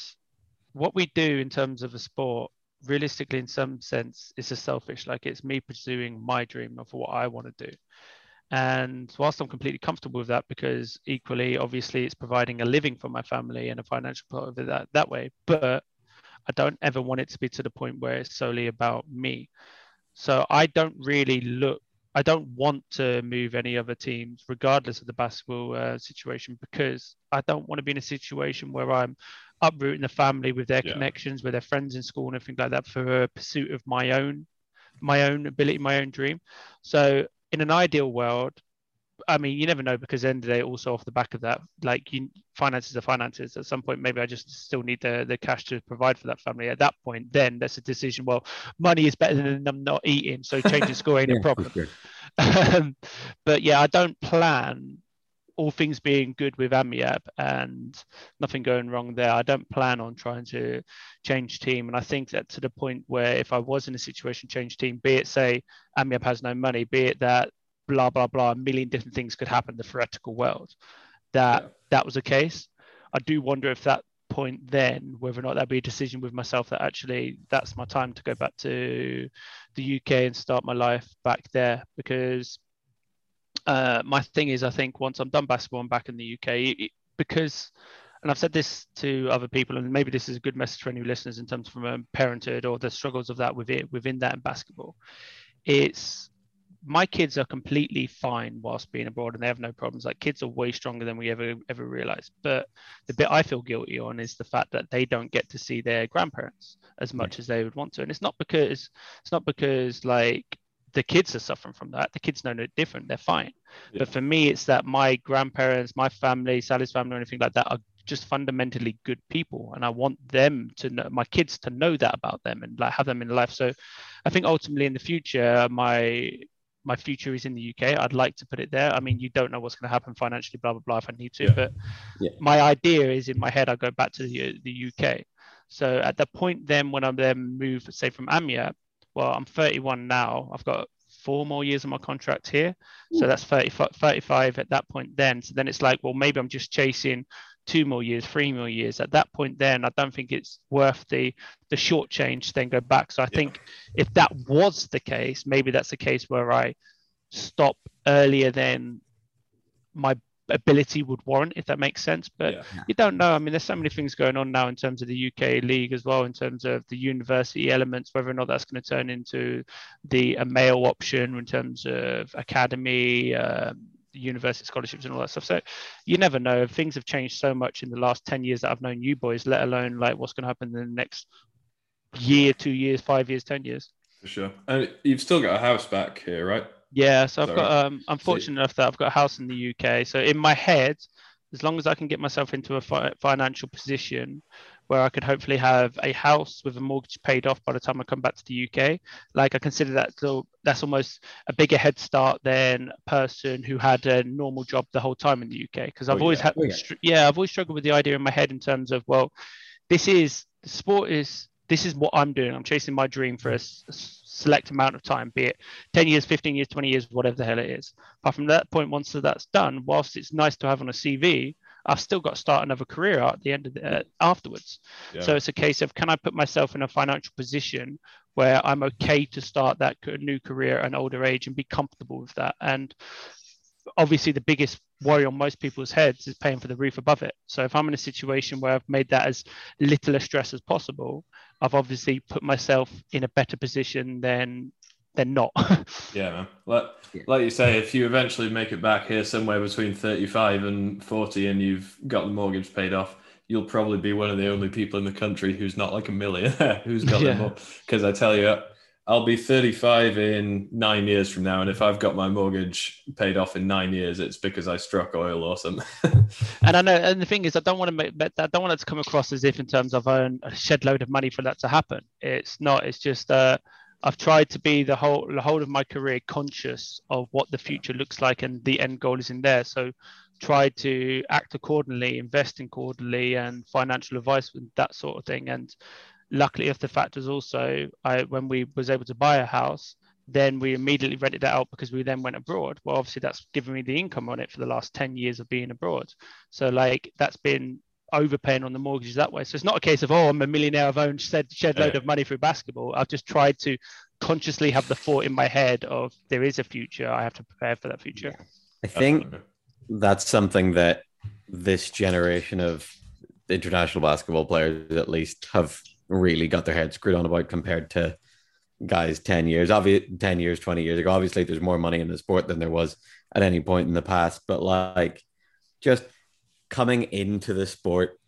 what we do in terms of a sport, realistically, in some sense, is a selfish. Like it's me pursuing my dream of what I want to do. And whilst I'm completely comfortable with that, because equally, obviously, it's providing a living for my family and a financial part of it that, that way, but I don't ever want it to be to the point where it's solely about me. So I don't really look I don't want to move any other teams, regardless of the basketball uh, situation, because I don't want to be in a situation where I'm uprooting the family with their yeah. connections, with their friends in school and everything like that for a pursuit of my own, my own ability, my own dream. So, in an ideal world, I mean, you never know because the end of the day, also off the back of that, like you, finances are finances. At some point, maybe I just still need the, the cash to provide for that family. At that point, then that's a decision. Well, money is better than them not eating, so change of score ain't yeah, a problem. Um, but yeah, I don't plan all things being good with AMIAB and nothing going wrong there, I don't plan on trying to change team. And I think that to the point where if I was in a situation change team, be it say AMIAB has no money, be it that blah blah blah a million different things could happen in the theoretical world that yeah. that was the case i do wonder if that point then whether or not that'd be a decision with myself that actually that's my time to go back to the uk and start my life back there because uh, my thing is i think once i'm done basketball i'm back in the uk it, because and I've said this to other people, and maybe this is a good message for any listeners in terms of um, parenthood or the struggles of that within within that in basketball. It's my kids are completely fine whilst being abroad and they have no problems. Like kids are way stronger than we ever ever realized. But the bit I feel guilty on is the fact that they don't get to see their grandparents as much yeah. as they would want to. And it's not because it's not because like the kids are suffering from that. The kids know no different. They're fine. Yeah. But for me, it's that my grandparents, my family, Sally's family, or anything like that are just fundamentally good people and i want them to know my kids to know that about them and like have them in life so i think ultimately in the future my my future is in the UK. I'd like to put it there. I mean, you don't know what's going to happen financially, blah blah blah. If I need to, yeah. but yeah. my idea is in my head. I go back to the the UK. So at the point then when I'm then move, say from AMIA, well, I'm 31 now. I've got four more years of my contract here. So that's 35, 35 at that point then. So then it's like, well, maybe I'm just chasing two more years, three more years. At that point, then I don't think it's worth the the short change. Then go back. So I yeah. think if that was the case, maybe that's a case where I stop earlier than my ability would warrant, if that makes sense. But yeah. you don't know. I mean, there's so many things going on now in terms of the UK league as well, in terms of the university elements, whether or not that's going to turn into the a male option in terms of academy. Um, university scholarships and all that stuff. So you never know. Things have changed so much in the last 10 years that I've known you boys, let alone like what's going to happen in the next year, two years, five years, 10 years.
For sure. And you've still got a house back here, right?
Yeah. So I've got, um, I'm fortunate enough that I've got a house in the UK. So in my head, as long as I can get myself into a fi- financial position where I could hopefully have a house with a mortgage paid off by the time I come back to the UK. Like I consider that still that's almost a bigger head start than a person who had a normal job the whole time in the UK. Because I've oh, always yeah. had, oh, yeah. yeah, I've always struggled with the idea in my head in terms of well, this is the sport is this is what I'm doing. I'm chasing my dream for a, a select amount of time, be it 10 years, 15 years, 20 years, whatever the hell it is. Apart from that point, once that's done, whilst it's nice to have on a CV, I've still got to start another career at the end of the, uh, afterwards. Yeah. So it's a case of can I put myself in a financial position where I'm okay to start that new career at an older age and be comfortable with that. And obviously, the biggest worry on most people's heads is paying for the roof above it. So if I'm in a situation where I've made that as little a stress as possible, I've obviously put myself in a better position than they're not.
yeah, man. Like, like you say, if you eventually make it back here somewhere between 35 and 40 and you've got the mortgage paid off, you'll probably be one of the only people in the country who's not like a millionaire who's got yeah. them Because I tell you, I'll be 35 in nine years from now. And if I've got my mortgage paid off in nine years, it's because I struck oil or something.
and I know, and the thing is, I don't want to make that, I don't want it to come across as if in terms of I earn a shed load of money for that to happen. It's not, it's just, uh, I've tried to be the whole the whole of my career conscious of what the future looks like and the end goal is in there. So try to act accordingly, invest accordingly, and financial advice and that sort of thing. And luckily, if the fact was also, I when we was able to buy a house, then we immediately rented that out because we then went abroad. Well, obviously that's given me the income on it for the last 10 years of being abroad. So like that's been overpaying on the mortgages that way. So it's not a case of oh, I'm a millionaire, I've owned shed, shed load of money through basketball. I've just tried to consciously have the thought in my head of there is a future. I have to prepare for that future.
I think that's something that this generation of international basketball players, at least, have really got their heads screwed on about compared to guys 10 years, obviously 10 years, 20 years ago. Obviously, there's more money in the sport than there was at any point in the past, but like just coming into the sport,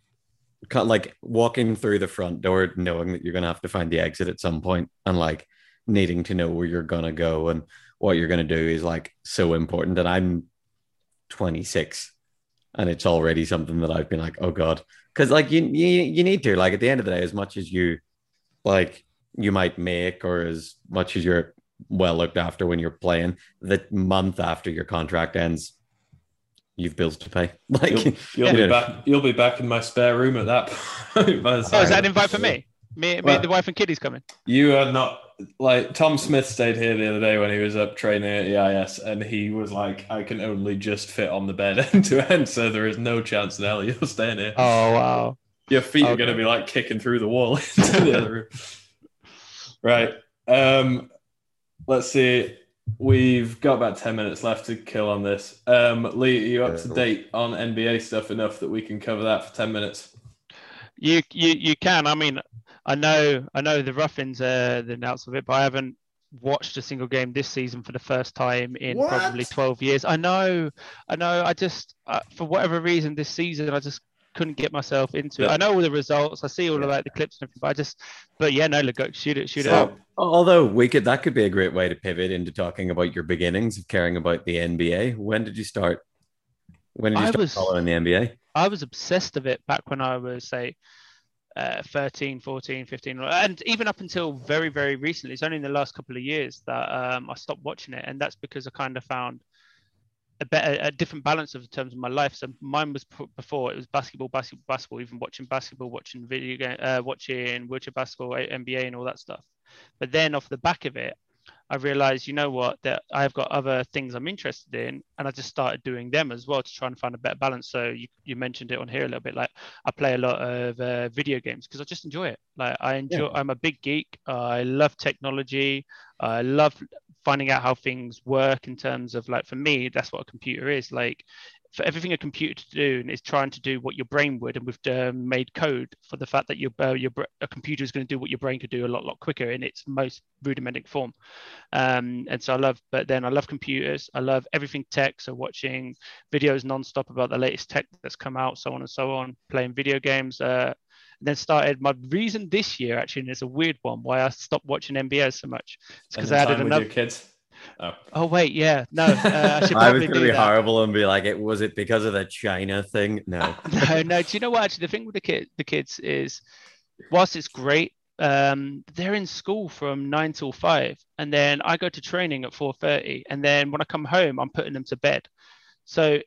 like walking through the front door, knowing that you're going to have to find the exit at some point, and like needing to know where you're going to go and what you're going to do is like so important. And I'm 26 and it's already something that I've been like, oh God. Cause like you, you, you need to, like at the end of the day, as much as you like you might make or as much as you're well looked after when you're playing, the month after your contract ends, you've bills to pay. Like
you'll, you'll yeah. be back. You'll be back in my spare room at that point.
oh, is that an invite for me? Me, well, me, the wife and kiddies coming.
You are not like Tom Smith stayed here the other day when he was up training at EIS, and he was like, "I can only just fit on the bed end to end, so there is no chance in hell you're staying here."
Oh wow!
Your feet okay. are going to be like kicking through the wall into the other room. Right. Um, let's see We've got about 10 minutes left to kill on this. Um, Lee, are you up to date on NBA stuff enough that we can cover that for 10 minutes?
You you you can. I mean, I know I know the Ruffins uh the announce of it, but I haven't watched a single game this season for the first time in
What?
probably 12 years. I know, I know. I just uh, for whatever reason this season I just couldn't get myself into it. I know all the results. I see all of like the clips and everything, but I just but yeah, no, look, go shoot it, shoot it
So-
out.
Although we could, that could be a great way to pivot into talking about your beginnings of caring about the NBA. When did you start? When did you
I
start
was-
following the NBA?
I was obsessed of it back when I was say uh, 13, 14, 15, and even up until very, very recently. It's only in the last couple of years that um, I stopped watching it, and that's because I kind of found a better, a different balance of the terms of my life. So mine was before it was basketball, basketball, basketball. Even watching basketball, watching video game, uh, watching wheelchair basketball, NBA, and all that stuff. But then off the back of it, I realized, you know what, that I've got other things I'm interested in, and I just started doing them as well to try and find a better balance. So you, you mentioned it on here a little bit, like I play a lot of uh, video games because I just enjoy it. Like I enjoy, I'm a big geek. I love technology. I love finding out how things work in terms of like for me, that's what a computer is. Like for everything a computer to do and is trying to do what your brain would, and we've um, made code for the fact that your uh, your a computer is going to do what your brain could do a lot lot quicker in its most rudimentary form. Um, and so I love, but then I love computers. I love everything tech. So watching videos nonstop about the latest tech that's come out, so on and so on. Playing video games. Uh, and then started my reason this year actually, and it's a weird one why I stopped watching NBA so much. It's because I added another.
kids. Oh,
Oh wait, yeah, no, uh, I should
I was going to be
that.
horrible and be like, "It was it because of the China thing?" No.
no, no. Do you know what? Actually, the thing with the kid, the kids is, whilst it's great, um, they're in school from nine till five, and then I go to training at four thirty, and then when I come home, I'm putting them to bed. So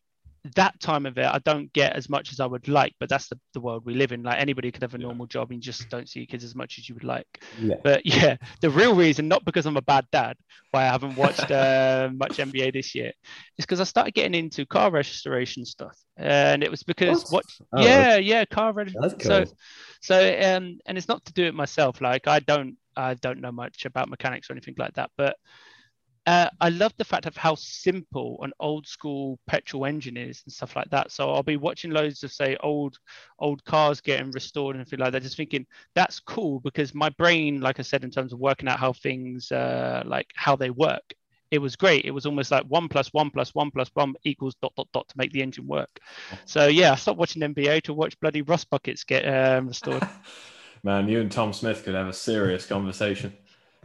that time of it, I don't get as much as I would like, but that's the, the world we live in. Like anybody could have a normal job, and you just don't see your kids as much as you would like.
Yeah.
But yeah, the real reason, not because I'm a bad dad, why I haven't watched uh, much NBA this year, is because I started getting into car restoration stuff, and it was because
What?
what?
Oh,
yeah, yeah, car registration.
That's
So, so um, and it's not to do it myself. Like I don't, I don't know much about mechanics or anything like that, but. Uh, I love the fact of how simple an old school petrol engine is and stuff like that. So I'll be watching loads of say old old cars getting restored and things like that, just thinking that's cool because my brain, like I said, in terms of working out how things uh, like how they work, it was great. It was almost like one plus one plus one plus one equals dot dot dot to make the engine work. So yeah, I stopped watching NBA to watch bloody rust buckets get um, restored.
man, you and Tom Smith could have a serious conversation.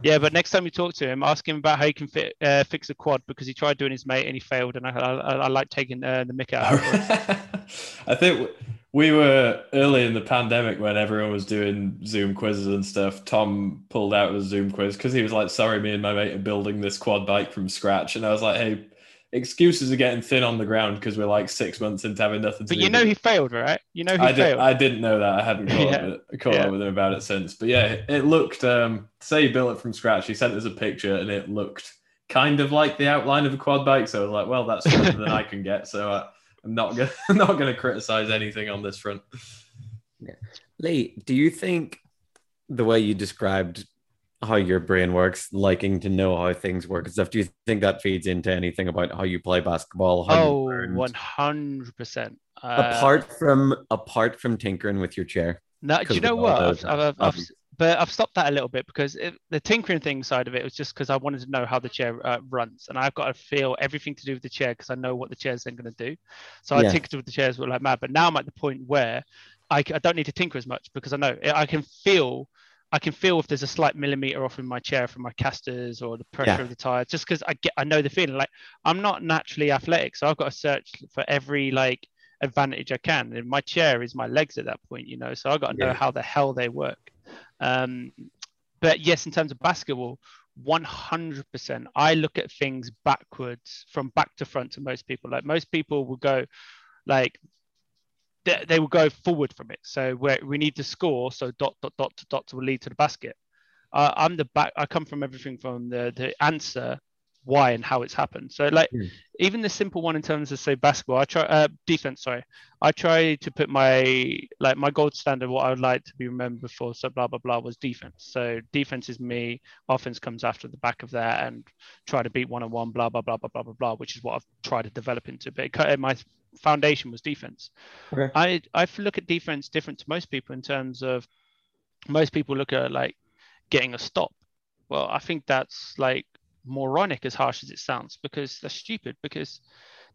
Yeah, but next time you talk to him, ask him about how he can fit, uh, fix a quad because he tried doing his mate and he failed, and I, I, I like taking uh, the mick out. of.
I think we were early in the pandemic when everyone was doing Zoom quizzes and stuff. Tom pulled out a Zoom quiz because he was like, "Sorry, me and my mate are building this quad bike from scratch," and I was like, "Hey." Excuses are getting thin on the ground because we're like six months into having nothing to
But
do.
you know he failed, right? You know he
I, did,
failed.
I didn't know that. I hadn't caught,
Yeah.
up, with, caught
Yeah.
up with him about it since. But yeah, it, it looked, um, say he built it from scratch. He sent us a picture and it looked kind of like the outline of a quad bike. So I was like, well, that's further than I can get. So uh, I'm not going to I'm not going to criticize anything on this front.
Lee, do you think the way you described how your brain works, liking to know how things work and stuff, do you think that feeds into anything about how you play basketball?
Oh,
learned?
one hundred percent. Uh,
apart from apart from tinkering with your chair.
No, do you know what? I've, I've, I've. I've, but I've stopped that a little bit because it, the tinkering thing side of it was just because I wanted to know how the chair uh, runs, and I've got to feel everything to do with the chair because I know what the chair's then going to do. So I
Yeah.
tinkered with the chairs were like mad, but now I'm at the point where I don't need to tinker as much because I know I can feel. I can feel if there's a slight millimeter off in my chair from my casters or the pressure
Yeah.
of the tires, just because I get, I know the feeling. Like I'm not naturally athletic, so I've got to search for every like advantage I can. And my chair is my legs at that point, you know. So I've got to know
Yeah.
how the hell they work. Um, but yes, in terms of basketball, 100%. I look at things backwards from back to front to most people. Like most people will go, like they, they will go forward from it. So where we need to score, so dot dot dot to dot will lead to the basket. Uh, I'm the back. I come from everything from the the answer why and how it's happened. So like
Mm.
even the simple one in terms of say basketball, I try uh, defense. Sorry, I try to put my like my gold standard. What I would like to be remembered for. So blah blah blah was defense. So defense is me. Offense comes after the back of that and try to beat one on one. Blah blah blah blah blah blah blah. Which is what I've tried to develop into. But it, cut- my foundation was defense.
Okay.
I I look at defense different to most people in terms of most people look at like getting a stop. Well, I think that's like moronic as harsh as it sounds because that's stupid because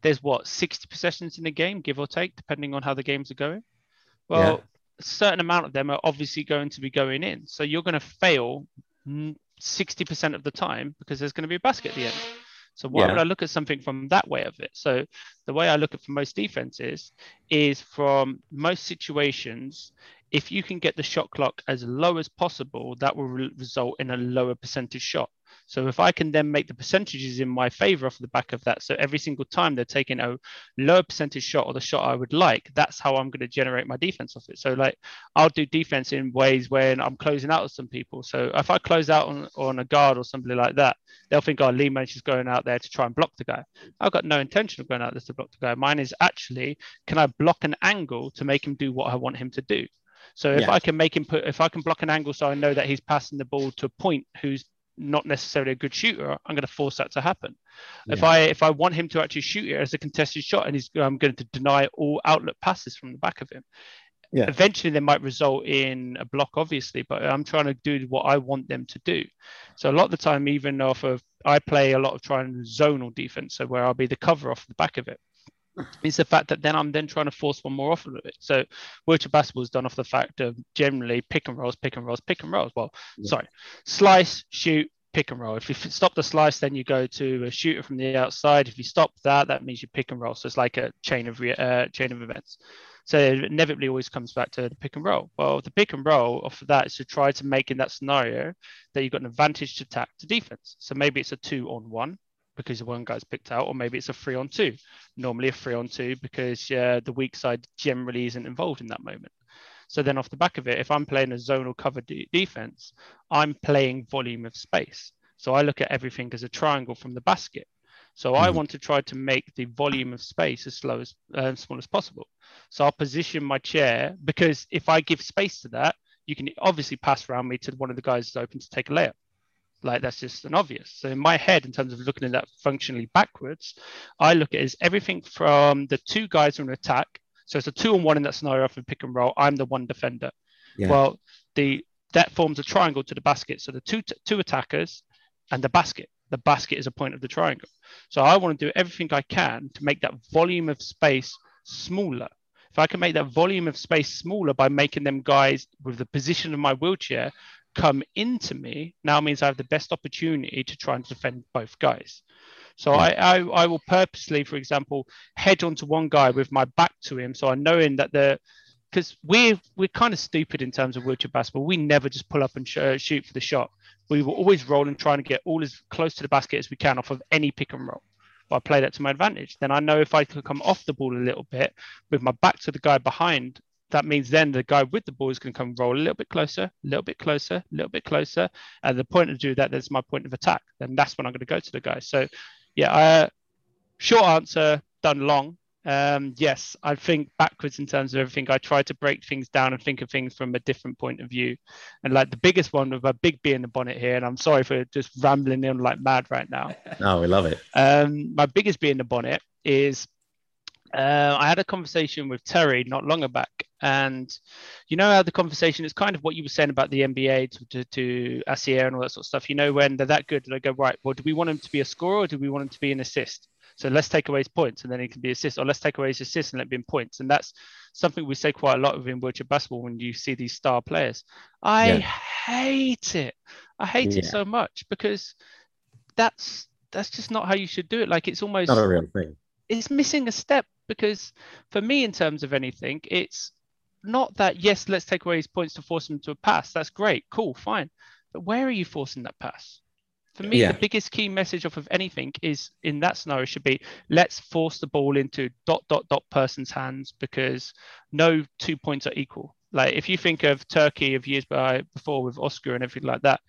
there's what 60 possessions in the game give or take depending on how the games are going well a certain amount of them are obviously going to be going in so you're going to fail mm, 60% of the time because there's going to be a basket at the end so why
Yeah.
would i look at something from that way of it so the way i look at for most defenses is from most situations if you can get the shot clock as low as possible that will re- result in a lower percentage shot so if I can then make the percentages in my favor off the back of that, so every single time they're taking a lower percentage shot or the shot I would like, that's how I'm going to generate my defense off it. So like I'll do defense in ways when I'm closing out with some people. So if I close out on, on a guard or somebody like that, they'll think, oh, Lee Manning is going out there to try and block the guy. I've got no intention of going out there to block the guy. Mine is actually, can I block an angle to make him do what I want him to do? So if
Yeah.
I can make him put, if I can block an angle so I know that he's passing the ball to a point who's not necessarily a good shooter, I'm going to force that to happen. If I if I want him to actually shoot it as a contested shot, and he's I'm going to deny all outlet passes from the back of him.
Yeah.
Eventually, they might result in a block, obviously, but I'm trying to do what I want them to do. So a lot of the time, even off of I play a lot of trying zonal defense, so where I'll be the cover off the back of it. Is the fact that then I'm then trying to force one more off of it. So virtual basketball is done off the fact of generally pick and rolls, pick and rolls, pick and rolls. Well,
Yeah.
sorry, slice, shoot, pick and roll. If you stop the slice, then you go to a shooter from the outside. If you stop that, that means you pick and roll. So it's like a chain of re- uh, chain of events. So it inevitably always comes back to the pick and roll. Well, the pick and roll off of that is to try to make in that scenario that you've got an advantage to attack to defense. So maybe it's a two on one because the one guy's picked out, or maybe it's a three on two. Normally a three on two because uh, the weak side generally isn't involved in that moment. So then off the back of it, if I'm playing a zonal cover de- defense, I'm playing volume of space. So I look at everything as a triangle from the basket. So I
Mhm.
want to try to make the volume of space as slow as uh, small as possible. So I'll position my chair because if I give space to that, you can obviously pass around me to one of the guys that's open to take a layup. Like that's just an obvious. So in my head, in terms of looking at that functionally backwards, I look at it as everything from the two guys on attack. So it's a two on one in that scenario for pick and roll. I'm the one defender.
Yeah.
Well, the that forms a triangle to the basket. So the two two attackers and the basket. The basket is a point of the triangle. So I want to do everything I can to make that volume of space smaller. If I can make that volume of space smaller by making them guys with the position of my wheelchair come into me, now means I have the best opportunity to try and defend both guys. So I, I, I will purposely, for example, head onto one guy with my back to him. So I knowing that the because we're we're kind of stupid in terms of wheelchair basketball. We never just pull up and sh- uh, shoot for the shot. We were always rolling, trying to get all as close to the basket as we can off of any pick and roll. But I play that to my advantage. Then I know if I can come off the ball a little bit with my back to the guy behind, that means then the guy with the ball is going to come roll a little bit closer, a little bit closer, a little bit closer. And the point of do that, that's my point of attack. Then that's when I'm going to go to the guy. So, yeah, uh, short answer, done long. Um, yes, I think backwards in terms of everything. I try to break things down and think of things from a different point of view. And like the biggest one with a big B in the bonnet here, and I'm sorry for just rambling on like mad right now.
No, we love it.
Um, my biggest bee in the bonnet is uh, I had a conversation with Terry not long back, and you know how the conversation is kind of what you were saying about the NBA to to, to Asier and all that sort of stuff. You know when they're that good, they go right. Well, do we want him to be a scorer or do we want him to be an assist? So let's take away his points and then he can be assist, or let's take away his assists and let him be in points. And that's something we say quite a lot within wheelchair basketball when you see these star players. I
Yeah.
hate it. I hate it so much because that's that's just not how you should do it. Like it's almost
Not a real thing.
It's missing a step because for me in terms of anything it's not that yes let's take away his points to force him to a pass. That's great. Cool. Fine. But where are you forcing that pass? For me
Yeah.
the biggest key message off of anything is in that scenario should be let's force the ball into dot dot dot person's hands because no two points are equal. Like if you think of turkey of years by, before with oscar and everything like that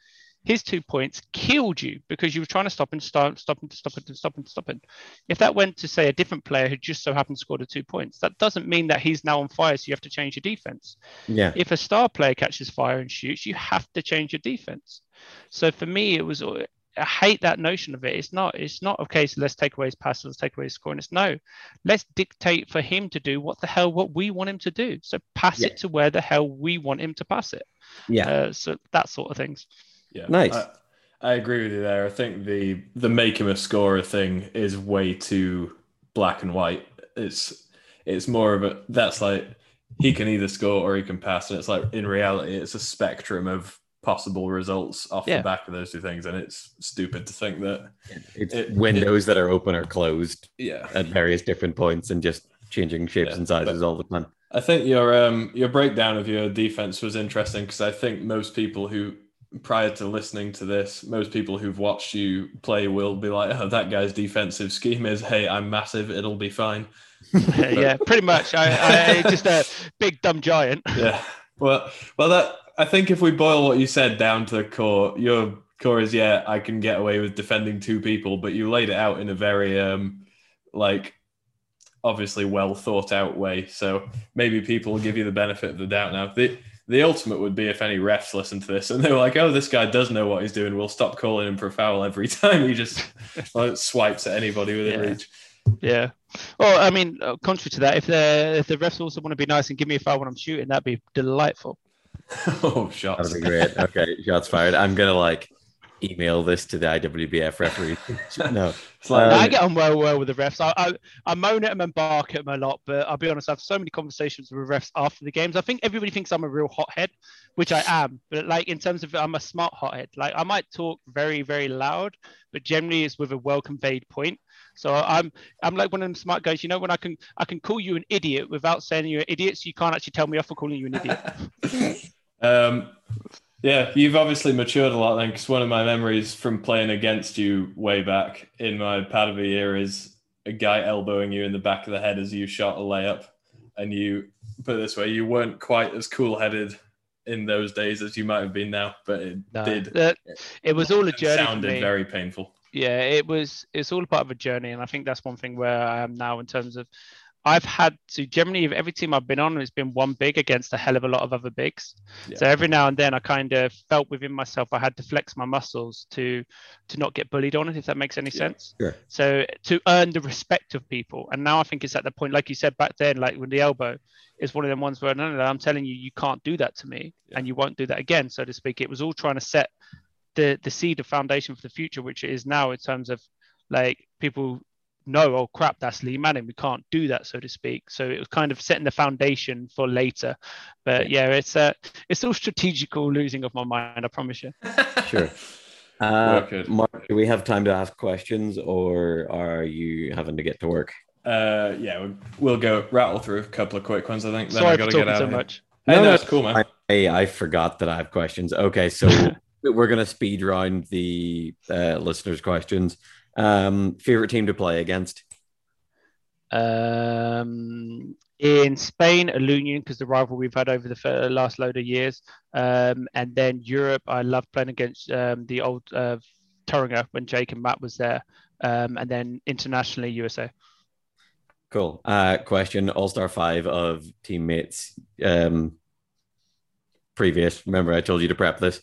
his two points killed you because you were trying to stop and stop, stop and stop and stop and stop and if that went to say a different player who just so happened to score the two points, that doesn't mean that he's now on fire, so you have to change your defense.
Yeah.
If a star player catches fire and shoots, you have to change your defense. So for me, it was I hate that notion of it. It's not. It's not a case. Let's take away his passes. Let's take away his scoring. It's no. Let's dictate for him to do what the hell what we want him to do. So pass
Yeah.
it to where the hell we want him to pass it.
Yeah.
Uh, so that sort of things.
Yeah,
Nice.
I, I agree with you there. I think the the make him a scorer thing is way too black and white. It's it's more of a that's like he can either score or he can pass, and it's like in reality it's a spectrum of possible results off
Yeah.
the back of those two things, and it's stupid to think that
it's
it-
windows that are open or closed
yeah.
at various different points and just changing shapes
Yeah,
and sizes all the time.
I think your um your breakdown of your defense was interesting because I think most people who prior to listening to this, most people who've watched you play will be like, "Oh, that guy's defensive scheme is, hey, I'm massive, it'll be fine."
yeah, pretty much. I, I just a big dumb giant.
Yeah. Well, well, that I think if we boil what you said down to the core, your core is yeah, I can get away with defending two people, but you laid it out in a very um like obviously well thought out way. So maybe people will give you the benefit of the doubt now. The the ultimate would be if any refs listen to this and they were like, "Oh, this guy does know what he's doing. We'll stop calling him for a foul every time he just like, swipes at anybody within
Yeah.
reach."
Yeah. Well, I mean, uh, contrary to that, if the if the refs also want to be nice and give me a foul when I'm shooting, that'd be delightful.
oh, shots.
That'd be great. Okay, shots fired. I'm gonna like email this to the IWBF referee. no,
It's like,
Um,
I get on well well with the refs. I, I I moan at them and bark at them a lot, but I'll be honest, I have so many conversations with refs after the games. I think everybody thinks I'm a real hothead, which I am. But like in terms of I'm a smart hothead. Like I might talk very very loud, but generally it's with a well conveyed point. So I'm I'm like one of them smart guys. You know when I can I can call you an idiot without saying you're an idiot, so you can't actually tell me off for calling you an idiot.
Um, yeah, you've obviously matured a lot then, because one of my memories from playing against you way back in my Padova year is a guy elbowing you in the back of the head as you shot a layup. And you, put it this way, you weren't quite as cool headed in those days as you might have been now, but it
No,
did.
uh, it was all a journey. for
sounded
me.
very painful.
yeah it was it's all part of a journey and i think that's one thing where i am now in terms of i've had to generally every team i've been on it's been one big against a hell of a lot of other bigs
Yeah.
so every now and then i kind of felt within myself i had to flex my muscles to to not get bullied on it if that makes any
Yeah.
sense
Sure.
so to earn the respect of people and now i think it's at the point like you said back then like with the elbow is one of them ones where no, no, no i'm telling you you can't do that to me
Yeah.
and you won't do that again so to speak it was all trying to set the the seed of foundation for the future, which it is now in terms of like people know, oh crap, that's Lee Manning. We can't do that, so to speak. So it was kind of setting the foundation for later. But yeah, it's uh, it's all strategical losing of my mind. I promise you.
sure. Uh, Mark, do we have time to ask questions, or are you having to get to work?
Uh, yeah, we'll, we'll go rattle through a couple of quick ones, I think. Then
Sorry
I
for
got to get
talking
out
so much.
Hey,
No,
no,
no,
it's cool, man.
Hey, I forgot that I have questions. Okay, so we're gonna speed round the uh, listeners' questions. Um, favorite team to play against?
Um, in Spain, Ilunion, because the rival we've had over the last load of years. Um, and then Europe, I love playing against um, the old uh, Thüringer when Jake and Matt was there. Um, and then internationally, USA.
Cool. Uh, question: All Star Five of teammates. Um, previous. Remember, I told you to prep this.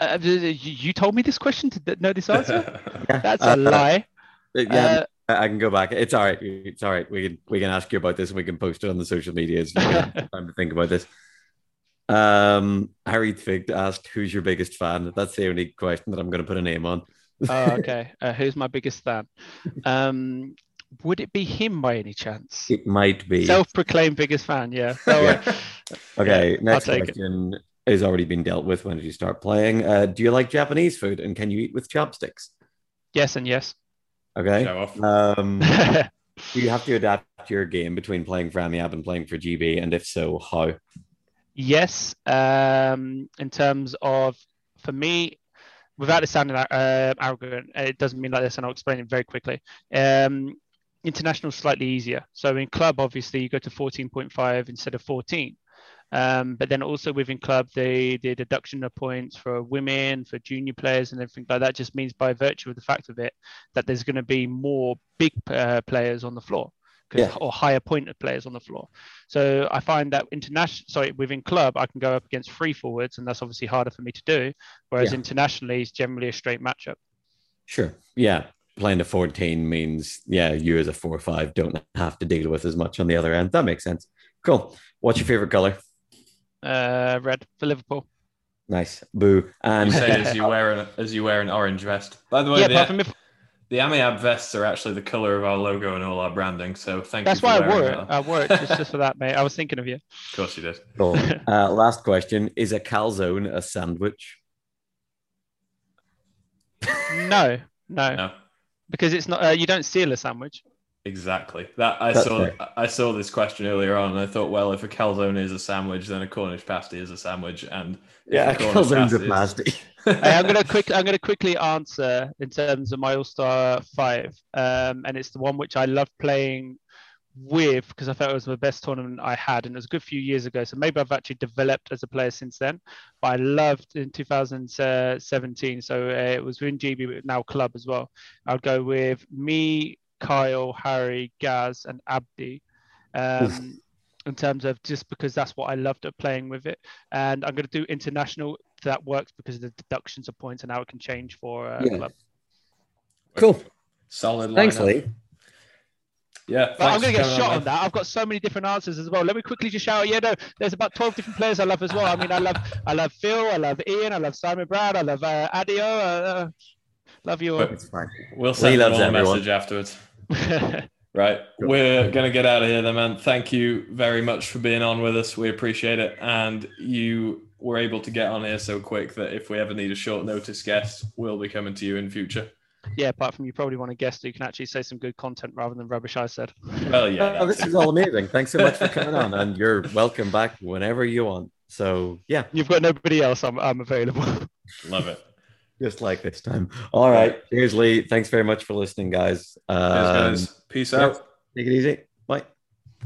Uh, you you told me this question to know this answer? That's
Uh,
a lie.
Yeah,
Uh,
I I can go back. It's all right. It's all right. We can we can ask you about this and we can post it on the social medias. You can have time to think about this. Um, Harry Fig asked, "Who's your biggest fan?" That's the only question that I'm going to put a name on.
oh, okay. Uh, who's my biggest fan? Um, would it be him by any chance?
It might be.
Self-proclaimed biggest fan. Yeah. So, uh,
okay,
yeah,
next
I'll it.
Question has already been dealt with. When did you start playing? Uh, do you like Japanese food and can you eat with chopsticks?
yes and yes.
Okay.
Show off.
Um, do you have to adapt your game between playing for AMIAB and playing for GB? And if so, how?
Yes, um, in terms of for me, without it sounding uh, arrogant, it doesn't mean like this, and I'll explain it very quickly. Um, international slightly easier. So in club, obviously, you go to 14.5 instead of 14. Um, but then also within club, the the deduction of points for women, for junior players, and everything like that just means by virtue of the fact of it that there's going to be more big uh, players on the floor.
Yeah.
Or higher pointed players on the floor. So I find that international, sorry, within club, I can go up against free forwards, and that's obviously harder for me to do. Whereas
Yeah.
internationally, it's generally a straight matchup.
Sure. Yeah. Playing a 14 means, yeah, you as a four or five don't have to deal with as much on the other end. That makes sense. Cool. What's your favorite color?
Uh, red for Liverpool.
Nice. Boo. And
You say as you wear an as you wear an orange vest. By the way,
yeah,
the,
if,
the AMIAB vests are actually the color of our logo and all our branding. So thank
that's
you. That's
why I
wearing
wore it.
that.
I wore it just, just for that, mate. I was thinking of you.
Of course you did.
cool. Uh, last question Is a calzone a sandwich?
No, no,
No.
because it's not. Uh, you don't seal a sandwich.
Exactly. That I
That's
saw.
fair.
I saw this question earlier on, and I thought, well, if a calzone is a sandwich, then a Cornish pasty is a sandwich, and
Yeah,
a
a
Cornish
calzone's a
pasty
pasty.
is-
Hey, I'm gonna quick. I'm gonna quickly answer in terms of my All Star five, um, and it's the one which I love playing with because I felt it was the best tournament I had, and it was a good few years ago. So maybe I've actually developed as a player since then. But I loved in 2017. So uh, it was in GB, but now club as well. I'd go with me, Kyle, Harry, Gaz, and Abdi. Um, in terms of just because that's what I loved at playing with it. And I'm going to do international. That works because of the deductions of points and how it can change for uh,
Yeah.
club.
Cool.
Solid.
Thanks,
lineup.
Lee.
Yeah.
But I'm going to get shot on
mate.
that. I've got so many different answers as well. Let me quickly just shout. Yeah, no, there's about 12 different players I love as well. I mean, I love, I love Phil, I love Ian, I love Simon Brown, I love uh, Adio. Uh, love you all.
It's fine.
We'll send
Lee
them
loves
a
everyone.
message afterwards. Right. We're going to get out of here then, man. Thank you very much for being on with us. We appreciate it. And you were able to get on here so quick that if we ever need a short notice guest, we'll be coming to you in future.
yeah, apart from you probably want a guest who can actually say some good content rather than rubbish I said.
Well, yeah.
Oh, this is all amazing. Thanks so much for coming on, and you're welcome back whenever you want. So, yeah,
You've got nobody else. I'm, I'm available.
Love it.
Just like this time. All right. Cheers, Lee. Thanks very much for listening, guys.
Cheers,
Um,
guys. Peace out.
Take it easy.